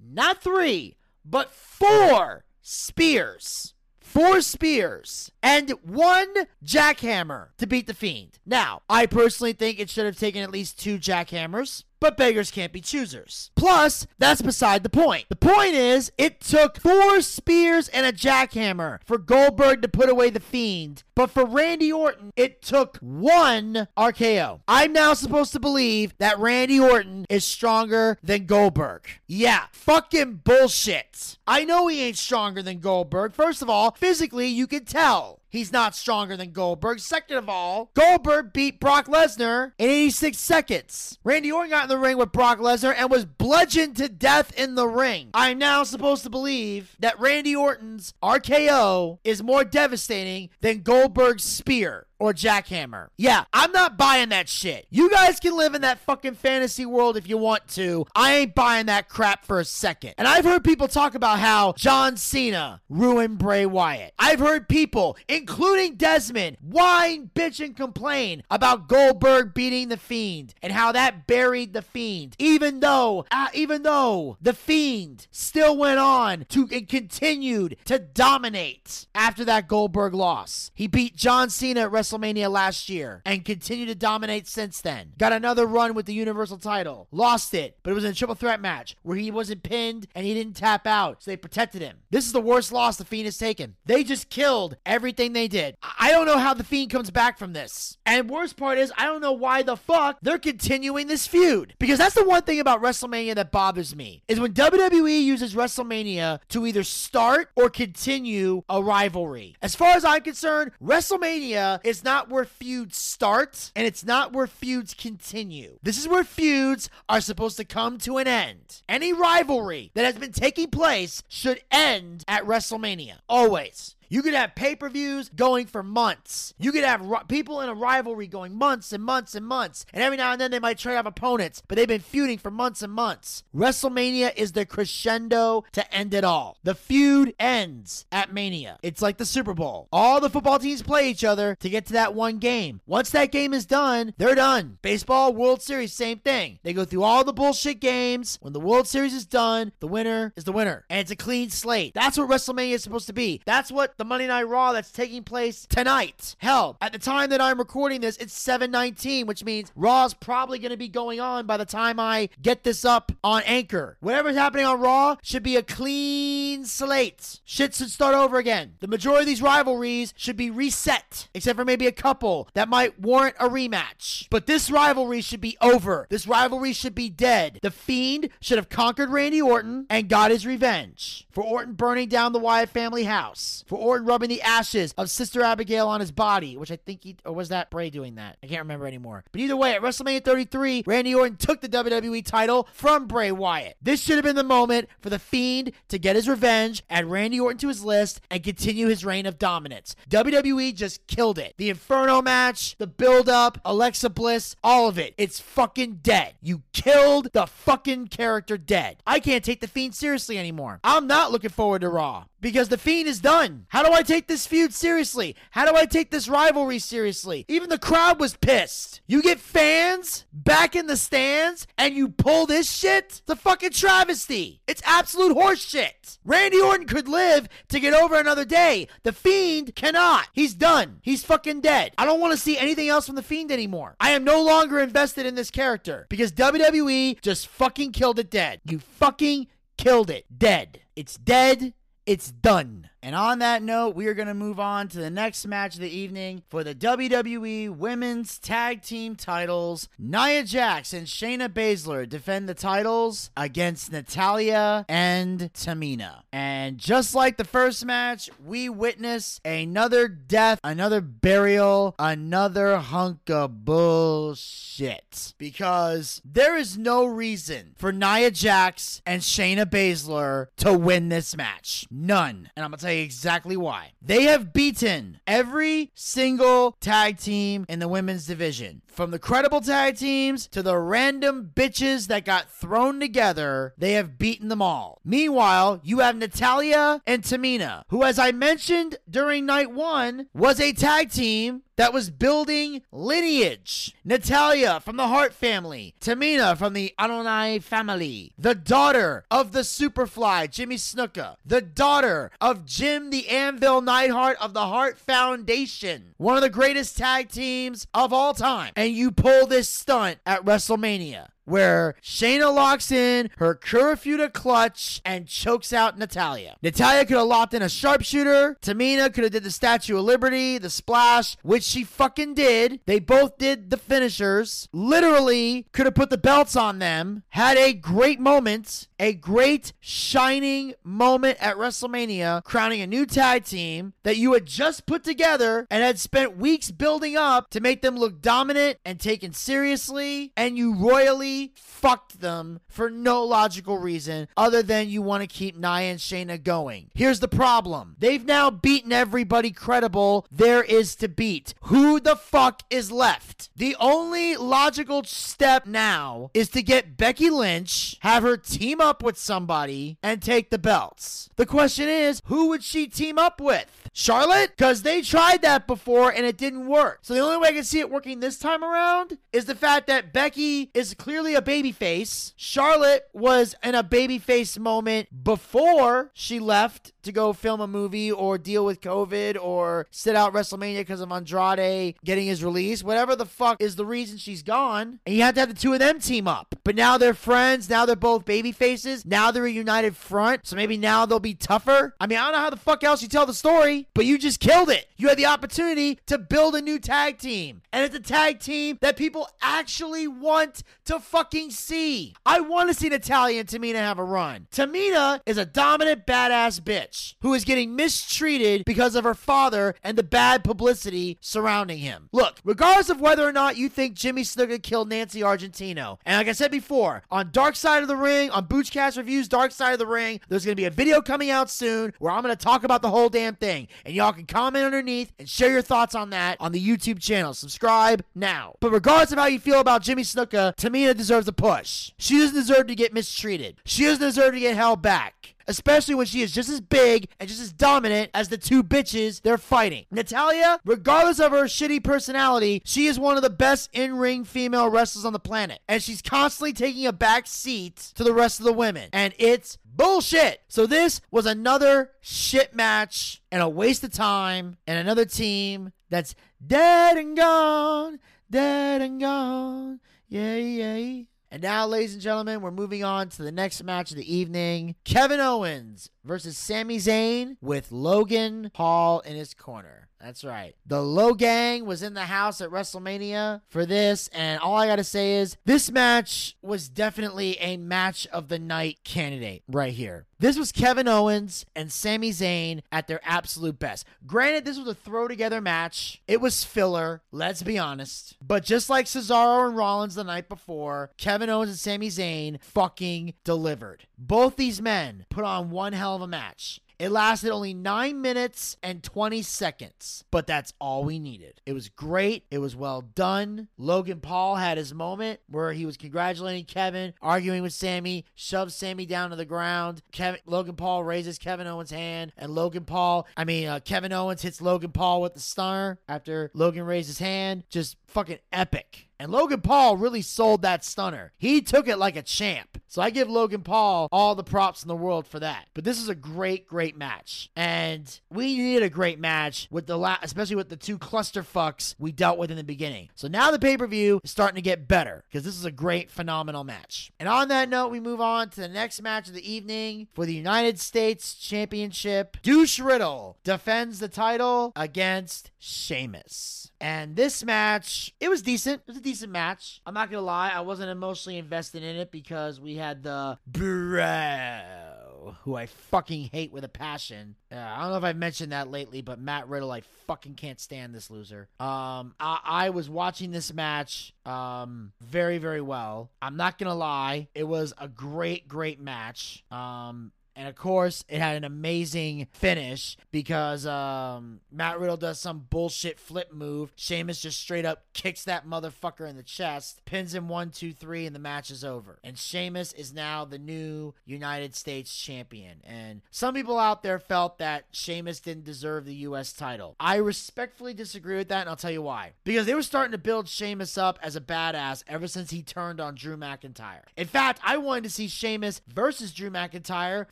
not three, but four spears. Four spears and one jackhammer to beat the Fiend. Now, I personally think it should have taken at least two jackhammers but beggars can't be choosers. Plus, that's beside the point. The point is, it took four spears and a jackhammer for Goldberg to put away the Fiend, but for Randy Orton, it took one RKO. I'm now supposed to believe that Randy Orton is stronger than Goldberg. Yeah, fucking bullshit. I know he ain't stronger than Goldberg. First of all, physically, you can tell. He's not stronger than Goldberg. Second of all, Goldberg beat Brock Lesnar in 86 seconds. Randy Orton got in the ring with Brock Lesnar and was bludgeoned to death in the ring. I'm now supposed to believe that Randy Orton's RKO is more devastating than Goldberg's spear or jackhammer. Yeah, I'm not buying that shit. You guys can live in that fucking fantasy world if you want to. I ain't buying that crap for a second. And I've heard people talk about how John Cena ruined Bray Wyatt. I've heard people, including Desmond, whine, bitch, and complain about Goldberg beating the Fiend and how that buried the Fiend. Even though, uh, even though the Fiend still went on to and continued to dominate after that Goldberg loss. He beat John Cena at WrestleMania WrestleMania last year and continued to dominate since then. Got another run with the Universal title. Lost it, but it was in a triple threat match where he wasn't pinned and he didn't tap out, so they protected him. This is the worst loss the Fiend has taken. They just killed everything they did. I don't know how the Fiend comes back from this. And worst part is, I don't know why the fuck they're continuing this feud. Because that's the one thing about WrestleMania that bothers me is when WWE uses WrestleMania to either start or continue a rivalry. As far as I'm concerned, WrestleMania is not where feuds start and it's not where feuds continue. This is where feuds are supposed to come to an end. Any rivalry that has been taking place should end at WrestleMania. Always. You could have pay per views going for months. You could have ri- people in a rivalry going months and months and months. And every now and then they might trade off opponents, but they've been feuding for months and months. WrestleMania is the crescendo to end it all. The feud ends at Mania. It's like the Super Bowl. All the football teams play each other to get to that one game. Once that game is done, they're done. Baseball, World Series, same thing. They go through all the bullshit games. When the World Series is done, the winner is the winner. And it's a clean slate. That's what WrestleMania is supposed to be. That's what the Monday Night Raw that's taking place tonight. Hell, at the time that I'm recording this, it's 7:19, which means Raw's probably going to be going on by the time I get this up on Anchor. Whatever's happening on Raw should be a clean slate. Shit should start over again. The majority of these rivalries should be reset, except for maybe a couple that might warrant a rematch. But this rivalry should be over. This rivalry should be dead. The Fiend should have conquered Randy Orton and got his revenge for Orton burning down the Wyatt family house, for Orton rubbing the ashes of Sister Abigail on his body, which I think he, or was that Bray doing that? I can't remember anymore. But either way, at WrestleMania 33, Randy Orton took the WWE title from Bray Wyatt. This should have been the moment for The Fiend to get his revenge, add Randy Orton to his list, and continue his reign of dominance. WWE just killed it. The Inferno match, the build up, Alexa Bliss, all of it. It's fucking dead. You killed the fucking character dead. I can't take The Fiend seriously anymore. I'm not looking forward to Raw because the Fiend is done. How do I take this feud seriously? How do I take this rivalry seriously? Even the crowd was pissed. You get fans back in the stands and you pull this shit? It's a fucking travesty. It's absolute horseshit. Randy Orton could live to get over another day. The Fiend cannot. He's done. He's fucking dead. I don't want to see anything else from the Fiend anymore. I am no longer invested in this character because WWE just fucking killed it dead. You fucking killed it dead. It's dead. It's done. And on that note, we are going to move on to the next match of the evening for the WWE Women's Tag Team titles. Nia Jax and Shayna Baszler defend the titles against Natalya and Tamina. And just like the first match, we witness another death, another burial, another hunk of bullshit. Because there is no reason for Nia Jax and Shayna Baszler to win this match. None. And I'm going to tell you exactly why. They have beaten every single tag team in the women's division. From the credible tag teams to the random bitches that got thrown together, they have beaten them all. Meanwhile, you have Natalya and Tamina, who, as I mentioned during night one, was a tag team that was building lineage. Natalya from the Hart family, Tamina from the Anoa'i family, the daughter of the Superfly, Jimmy Snuka, the daughter of Jim the Anvil Neidhart of the Hart Foundation, one of the greatest tag teams of all time. And you pull this stunt at WrestleMania where Shayna locks in her Kirifuda clutch and chokes out Natalya. Natalya could have locked in a sharpshooter. Tamina could have did the Statue of Liberty, the splash, which she fucking did. They both did the finishers. Literally could have put the belts on them. Had a great moment, a great shining moment at WrestleMania, crowning a new tag team that you had just put together and had spent weeks building up to make them look dominant and taken seriously, and you royally fucked them for no logical reason other than you want to keep Nia and Shayna going. Here's the problem. They've now beaten everybody credible there is to beat. Who the fuck is left? The only logical step now is to get Becky Lynch, have her team up with somebody, and take the belts. The question is, who would she team up with? Charlotte? Because they tried that before and it didn't work. So the only way I can see it working this time around is the fact that Becky is clearly a babyface. Charlotte was in a babyface moment before she left to go film a movie or deal with COVID or sit out WrestleMania because of Andrade getting his release. Whatever the fuck is the reason she's gone. And you have to have the two of them team up. But now they're friends. Now they're both baby faces. Now they're a united front. So maybe now they'll be tougher. I mean, I don't know how the fuck else you tell the story, but you just killed it. You had the opportunity to build a new tag team. And it's a tag team that people actually want to fucking see. I want to see Natalya and Tamina have a run. Tamina is a dominant badass bitch who is getting mistreated because of her father and the bad publicity surrounding him. Look, regardless of whether or not you think Jimmy Snuka killed Nancy Argentino, and like I said before, on Dark Side of the Ring, on Boochcast Reviews Dark Side of the Ring, there's going to be a video coming out soon where I'm going to talk about the whole damn thing. And y'all can comment underneath and share your thoughts on that on the YouTube channel. Subscribe now. But regardless of how you feel about Jimmy Snuka, Tamina deserves a push. She doesn't deserve to get mistreated. She doesn't deserve to get held back especially when she is just as big and just as dominant as the two bitches they're fighting. Natalya, regardless of her shitty personality, she is one of the best in ring female wrestlers on the planet. And she's constantly taking a back seat to the rest of the women. And it's bullshit. So this was another shit match and a waste of time and another team that's dead and gone, dead and gone. Yeah, yeah. And now, ladies and gentlemen, we're moving on to the next match of the evening. Kevin Owens versus Sami Zayn with Logan Paul in his corner. That's right. The Logang was in the house at WrestleMania for this, and all I got to say is this match was definitely a match of the night candidate right here. This was Kevin Owens and Sami Zayn at their absolute best. Granted, this was a throw together match. It was filler, let's be honest. But just like Cesaro and Rollins the night before, Kevin Owens and Sami Zayn fucking delivered. Both these men put on one hell of a match. It lasted only 9 minutes and 20 seconds, but that's all we needed. It was great. It was well done. Logan Paul had his moment where he was congratulating Kevin, arguing with Sami, shoves Sami down to the ground. Kevin, Logan Paul raises Kevin Owens' hand, and Logan Paul, I mean, uh, Kevin Owens hits Logan Paul with the stunner after Logan raised his hand. Just fucking epic. And Logan Paul really sold that stunner. He took it like a champ. So I give Logan Paul all the props in the world for that. But this is a great, great match. And we needed a great match with the la- especially with the two cluster fucks we dealt with in the beginning. So now the pay-per-view is starting to get better because this is a great, phenomenal match. And on that note, we move on to the next match of the evening for the United States Championship. Douche Riddle defends the title against Sheamus. And this match, it was decent. It was a decent match. I'm not gonna lie, I wasn't emotionally invested in it because we had the bro, who I fucking hate with a passion. Uh, I don't know if I've mentioned that lately, but Matt Riddle, I fucking can't stand this loser. Um, I, I was watching this match um very very well. I'm not gonna lie, it was a great great match. Um, and of course, it had an amazing finish because um, Matt Riddle does some bullshit flip move. Sheamus just straight up kicks that motherfucker in the chest, pins him one, two, three, and the match is over. And Sheamus is now the new United States champion. And some people out there felt that Sheamus didn't deserve the U.S. title. I respectfully disagree with that, and I'll tell you why. Because they were starting to build Sheamus up as a badass ever since he turned on Drew McIntyre. In fact, I wanted to see Sheamus versus Drew McIntyre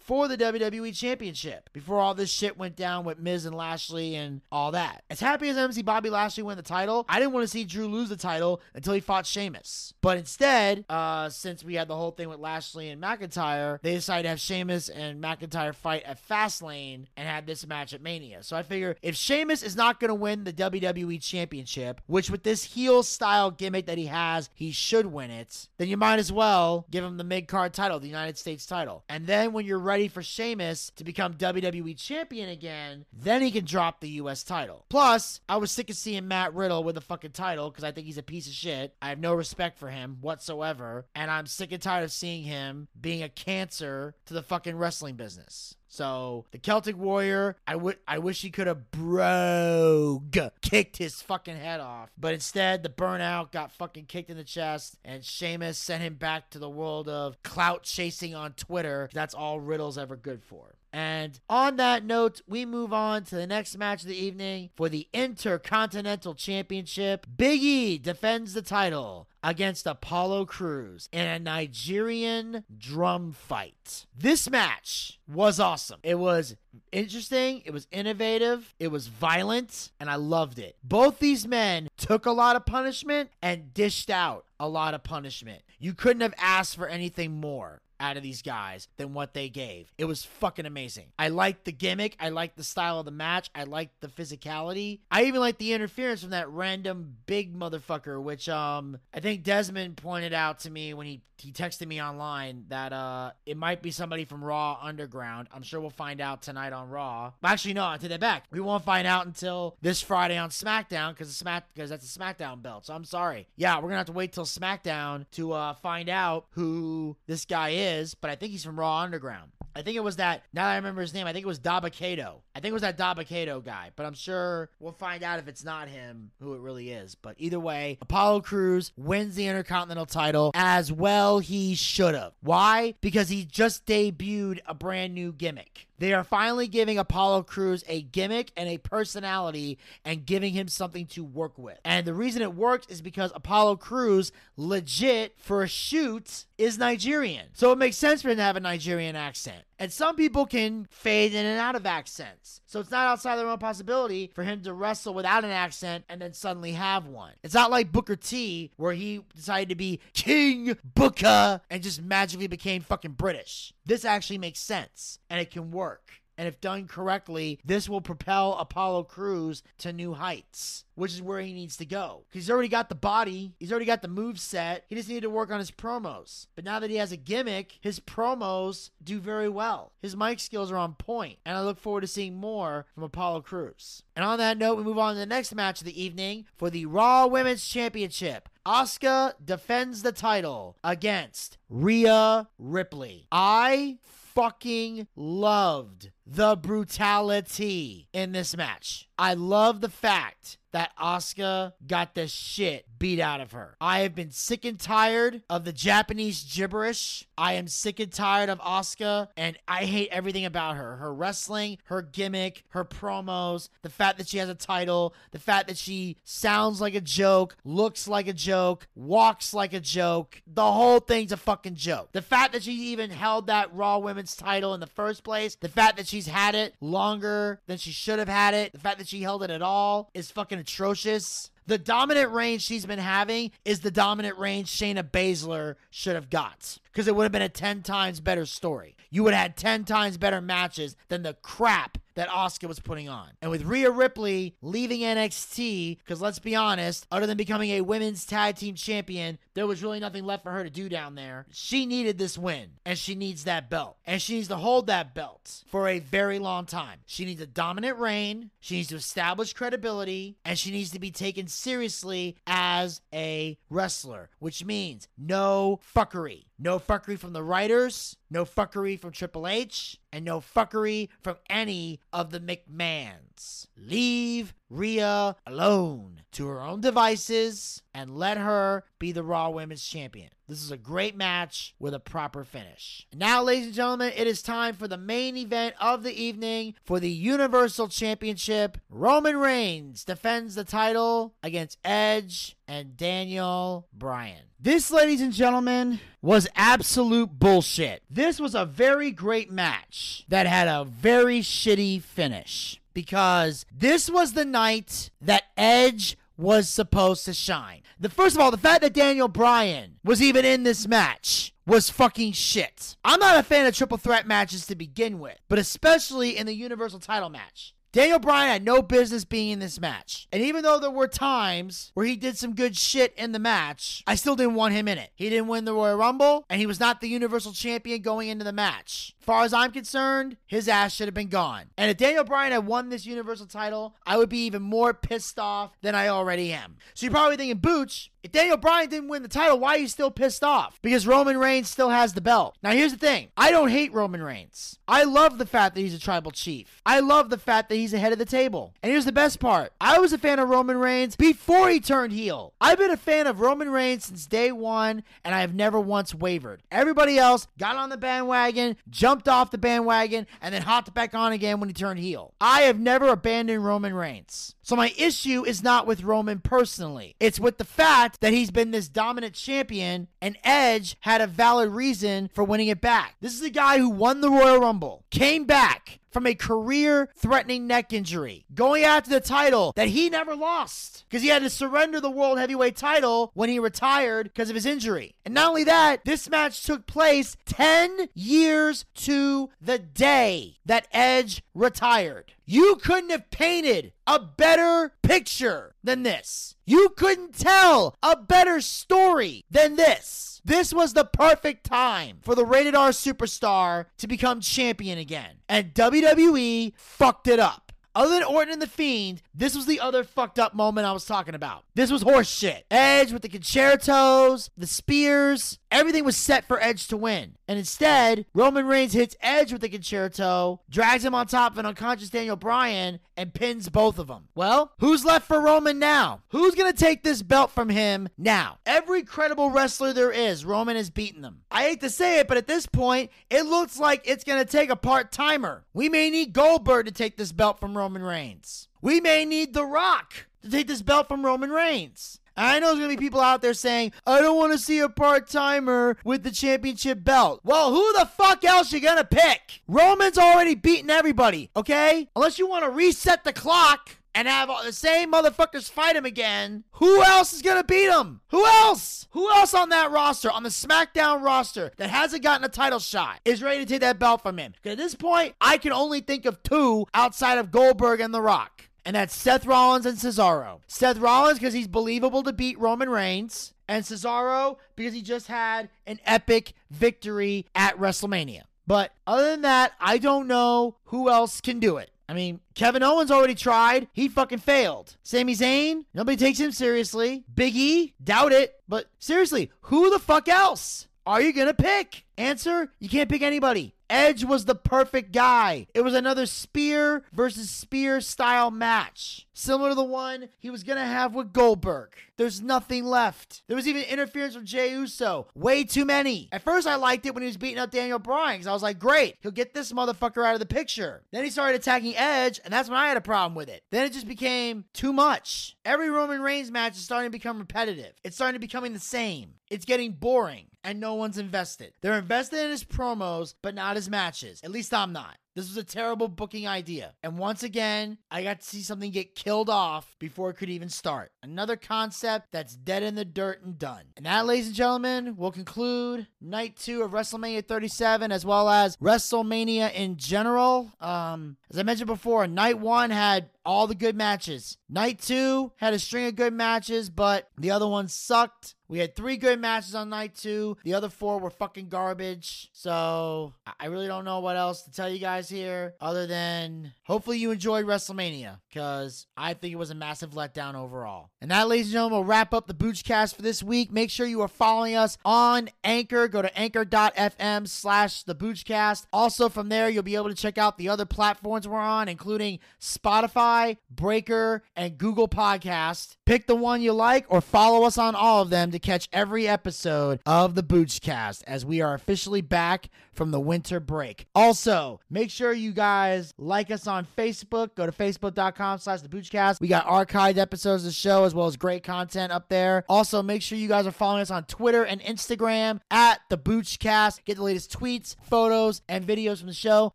for the WWE Championship before all this shit went down with Miz and Lashley and all that. As happy as see Bobby Lashley win the title, I didn't want to see Drew lose the title until he fought Sheamus. But instead, uh, since we had the whole thing with Lashley and McIntyre, they decided to have Sheamus and McIntyre fight at Fastlane and had this match at Mania. So I figure if Sheamus is not going to win the WWE Championship, which with this heel style gimmick that he has, he should win it, then you might as well give him the mid card title, the United States title. And then when you're ready for Sheamus to become WWE champion again, then he can drop the US title. Plus, I was sick of seeing Matt Riddle with a fucking title because I think he's a piece of shit. I have no respect for him whatsoever. And I'm sick and tired of seeing him being a cancer to the fucking wrestling business. So the Celtic Warrior, I would I wish he could have brogue kicked his fucking head off. But instead the burnout got fucking kicked in the chest and Sheamus sent him back to the world of clout chasing on Twitter. That's all Riddle's ever good for. And on that note, we move on to the next match of the evening for the Intercontinental Championship. Big E defends the title against Apollo Crews in a Nigerian drum fight. This match was awesome. It was interesting, it was innovative, it was violent, and I loved it. Both these men took a lot of punishment and dished out a lot of punishment. You couldn't have asked for anything more out of these guys than what they gave. It was fucking amazing. I liked the gimmick. I liked the style of the match. I liked the physicality. I even liked the interference from that random big motherfucker, which um I think Desmond pointed out to me when he he texted me online that uh it might be somebody from Raw Underground. I'm sure we'll find out tonight on Raw. Actually, no, I take that back. We won't find out until this Friday on SmackDown because Smack because that's a SmackDown belt. So I'm sorry. Yeah, we're gonna have to wait till SmackDown to uh find out who this guy is. But I think he's from Raw Underground. I think it was that. Now that I remember his name, I think it was Dabba-Kato. I think it was that Dabba-Kato guy. But I'm sure we'll find out if it's not him who it really is. But either way, Apollo Crews wins the Intercontinental title as well. He should have. Why? Because he just debuted a brand new gimmick. They are finally giving Apollo Crews a gimmick and a personality and giving him something to work with. And the reason it works is because Apollo Crews, legit for a shoot, is Nigerian. So it makes sense for him to have a Nigerian accent. And some people can fade in and out of accents. So it's not outside the realm of possibility for him to wrestle without an accent and then suddenly have one. It's not like Booker T, where he decided to be King Booker and just magically became fucking British. This actually makes sense and it can work. And if done correctly, this will propel Apollo Crews to new heights, which is where he needs to go. He's already got the body, he's already got the move set. He just needed to work on his promos. But now that he has a gimmick, his promos do very well. His mic skills are on point, and I look forward to seeing more from Apollo Crews. And on that note, we move on to the next match of the evening for the Raw Women's Championship. Asuka defends the title against Rhea Ripley. I fucking loved the brutality in this match. I love the fact that Asuka got the shit beat out of her. I have been sick and tired of the Japanese gibberish. I am sick and tired of Asuka, and I hate everything about her. Her wrestling, her gimmick, her promos, the fact that she has a title, the fact that she sounds like a joke, looks like a joke, walks like a joke. The whole thing's a fucking joke. The fact that she even held that Raw Women's title in the first place, the fact that she's had it longer than she should have had it, the fact that she held it at all is fucking atrocious. The dominant reign she's been having is the dominant reign Shayna Baszler should have got. Because it would have been a 10 times better story. You would have had 10 times better matches than the crap that Asuka was putting on. And with Rhea Ripley leaving NXT, because let's be honest, other than becoming a women's tag team champion, there was really nothing left for her to do down there. She needed this win, and she needs that belt. And she needs to hold that belt for a very long time. She needs a dominant reign, she needs to establish credibility, and she needs to be taken seriously as a wrestler, which means no fuckery. No fuckery from the writers, no fuckery from Triple H, and no fuckery from any of the McMahons. Leave Rhea alone to her own devices and let her be the Raw Women's Champion. This is a great match with a proper finish. Now, ladies and gentlemen, it is time for the main event of the evening for the Universal Championship. Roman Reigns defends the title against Edge and Daniel Bryan. This, ladies and gentlemen, was absolute bullshit. This was a very great match that had a very shitty finish because this was the night that Edge was supposed to shine. The first of all, the fact that Daniel Bryan was even in this match was fucking shit. I'm not a fan of triple threat matches to begin with, but especially in the Universal title match. Daniel Bryan had no business being in this match. And even though there were times where he did some good shit in the match, I still didn't want him in it. He didn't win the Royal Rumble, and he was not the Universal Champion going into the match. As far as I'm concerned, his ass should have been gone. And if Daniel Bryan had won this Universal title, I would be even more pissed off than I already am. So you're probably thinking, Booch, If Daniel Bryan didn't win the title, why are you still pissed off? Because Roman Reigns still has the belt. Now, here's the thing I don't hate Roman Reigns. I love the fact that he's a tribal chief. I love the fact that he's ahead of the table. And here's the best part I was a fan of Roman Reigns before he turned heel. I've been a fan of Roman Reigns since day one, and I have never once wavered. Everybody else got on the bandwagon, jumped off the bandwagon, and then hopped back on again when he turned heel. I have never abandoned Roman Reigns. So my issue is not with Roman personally. It's with the fact that he's been this dominant champion and Edge had a valid reason for winning it back. This is a guy who won the Royal Rumble, came back, from a career threatening neck injury, going after the title that he never lost because he had to surrender the World Heavyweight title when he retired because of his injury. And not only that, this match took place 10 years to the day that Edge retired. You couldn't have painted a better picture than this. You couldn't tell a better story than this. This was the perfect time for the rated R superstar to become champion again. And WWE fucked it up. Other than Orton and The Fiend, this was the other fucked up moment I was talking about. This was horse shit. Edge with the Con-Chair-Tos, the spears, everything was set for Edge to win. And instead, Roman Reigns hits Edge with the Con-Chair-To, drags him on top of an unconscious Daniel Bryan, and pins both of them. Well, who's left for Roman now? Who's going to take this belt from him now? Every credible wrestler there is, Roman has beaten them. I hate to say it, but at this point, it looks like it's going to take a part timer. We may need Goldberg to take this belt from Roman Reigns. We may need The Rock to take this belt from Roman Reigns. I know there's gonna be people out there saying, I don't want to see a part timer with the championship belt. Well, who the fuck else you gonna pick? Roman's already beaten everybody, okay? Unless you want to reset the clock and have the same motherfuckers fight him again, who else is gonna beat him? Who else? Who else on that roster, on the SmackDown roster, that hasn't gotten a title shot, is ready to take that belt from him? Because at this point, I can only think of two outside of Goldberg and The Rock and that's Seth Rollins and Cesaro. Seth Rollins because he's believable to beat Roman Reigns, and Cesaro because he just had an epic victory at WrestleMania. But other than that, I don't know who else can do it. I mean, Kevin Owens already tried. He fucking failed. Sami Zayn, nobody takes him seriously. Big E, doubt it. But seriously, who the fuck else are you gonna pick? Answer, you can't pick anybody. Edge was the perfect guy. It was another spear versus spear style match, similar to the one he was going to have with Goldberg. There's nothing left. There was even interference from Jey Uso. Way too many. At first, I liked it when he was beating up Daniel Bryan because I was like, great, he'll get this motherfucker out of the picture. Then he started attacking Edge, and that's when I had a problem with it. Then it just became too much. Every Roman Reigns match is starting to become repetitive. It's starting to becoming the same. It's getting boring and no one's invested. They're invested in his promos, but not his matches. At least I'm not. This was a terrible booking idea. And once again, I got to see something get killed off before it could even start. Another concept that's dead in the dirt and done. And that, ladies and gentlemen, will conclude night two of WrestleMania 37 as well as WrestleMania in general. Um, as I mentioned before, night one had all the good matches. Night two had a string of good matches, but the other ones sucked. We had three good matches on night two. The other four were fucking garbage. So I really don't know what else to tell you guys here other than hopefully you enjoyed WrestleMania because I think it was a massive letdown overall. And that, ladies and gentlemen, will wrap up the Boochcast for this week. Make sure you are following us on Anchor. Go to anchor.fm slash the Boochcast. Also, from there, you'll be able to check out the other platforms we're on, including Spotify, Breaker, and Google Podcast. Pick the one you like or follow us on all of them to catch every episode of the Boochcast as we are officially back from the winter break. Also, make sure you guys like us on Facebook. Go to facebook.com slash the Boochcast. We got archived episodes of the show as well as great content up there. Also, make sure you guys are following us on Twitter and Instagram at the Boochcast. Get the latest tweets, photos, and videos from the show.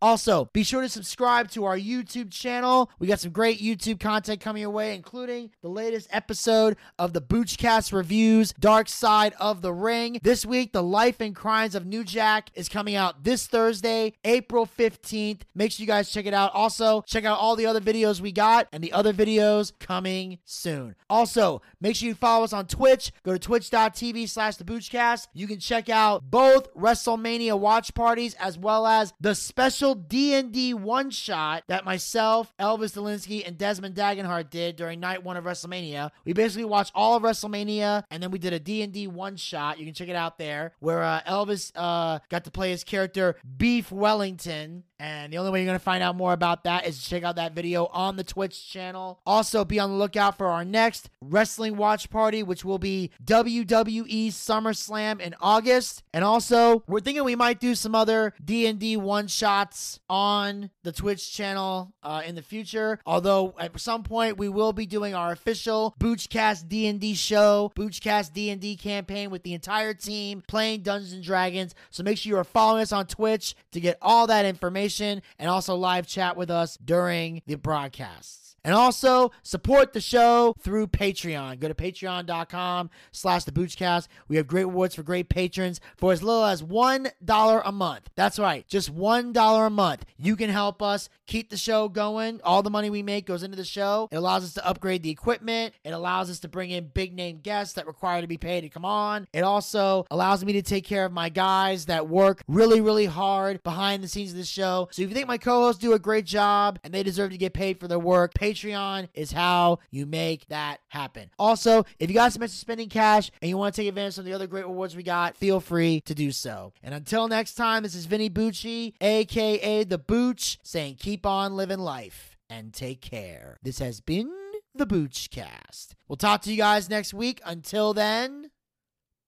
Also, be sure to subscribe to our YouTube channel. We got some great YouTube content coming your way, including the latest episode of the Boochcast Reviews Dark Side of the Ring. This week, The Life and Crimes of New Jack is coming out this Thursday, April 15th. Make sure you guys check it out. Also, check out all the other videos we got and the other videos coming soon. Also, make sure you follow us on Twitch. Go to twitch.tv slash the Boochcast. You can check out both WrestleMania watch parties as well as the special D&D one-shot that myself, Elvis Delinsky, and Desmond Dagenhart did during night one of WrestleMania. We basically watched all of WrestleMania and then we did a D&D one-shot. You can check it out there where uh, Elvis uh, got to play his character Beef Wellington. And the only way you're going to find out more about that is to check out that video on the Twitch channel. Also, be on the lookout for our next wrestling watch party, which will be WWE SummerSlam in August. And also, we're thinking we might do some other D&D one-shots on the Twitch channel uh, in the future. Although, at some point, we will be doing our official Boochcast D&D show, Boochcast D&D campaign with the entire team playing Dungeons and Dragons. So make sure you are following us on Twitch to get all that information and also live chat with us during the broadcasts. And also support the show through Patreon. Go to patreon.com slash the Boochcast. We have great rewards for great patrons for as little as $1 a month. That's right, just $1 a month. You can help us keep the show going. All the money we make goes into the show. It allows us to upgrade the equipment. It allows us to bring in big name guests that require to be paid to come on. It also allows me to take care of my guys that work really, really hard behind the scenes of the show. So if you think my co-hosts do a great job and they deserve to get paid for their work, Patreon is how you make that happen. Also, if you got some extra spending cash and you want to take advantage of the other great rewards we got, feel free to do so. And until next time, this is Vinny Bucci, aka The Booch, saying keep on living life and take care. This has been the Boochcast. We'll talk to you guys next week. Until then,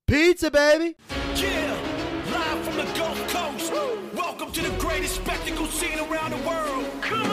pizza, baby. Yeah, live from the Gulf Coast. Welcome to the greatest spectacle scene around the world. Come on.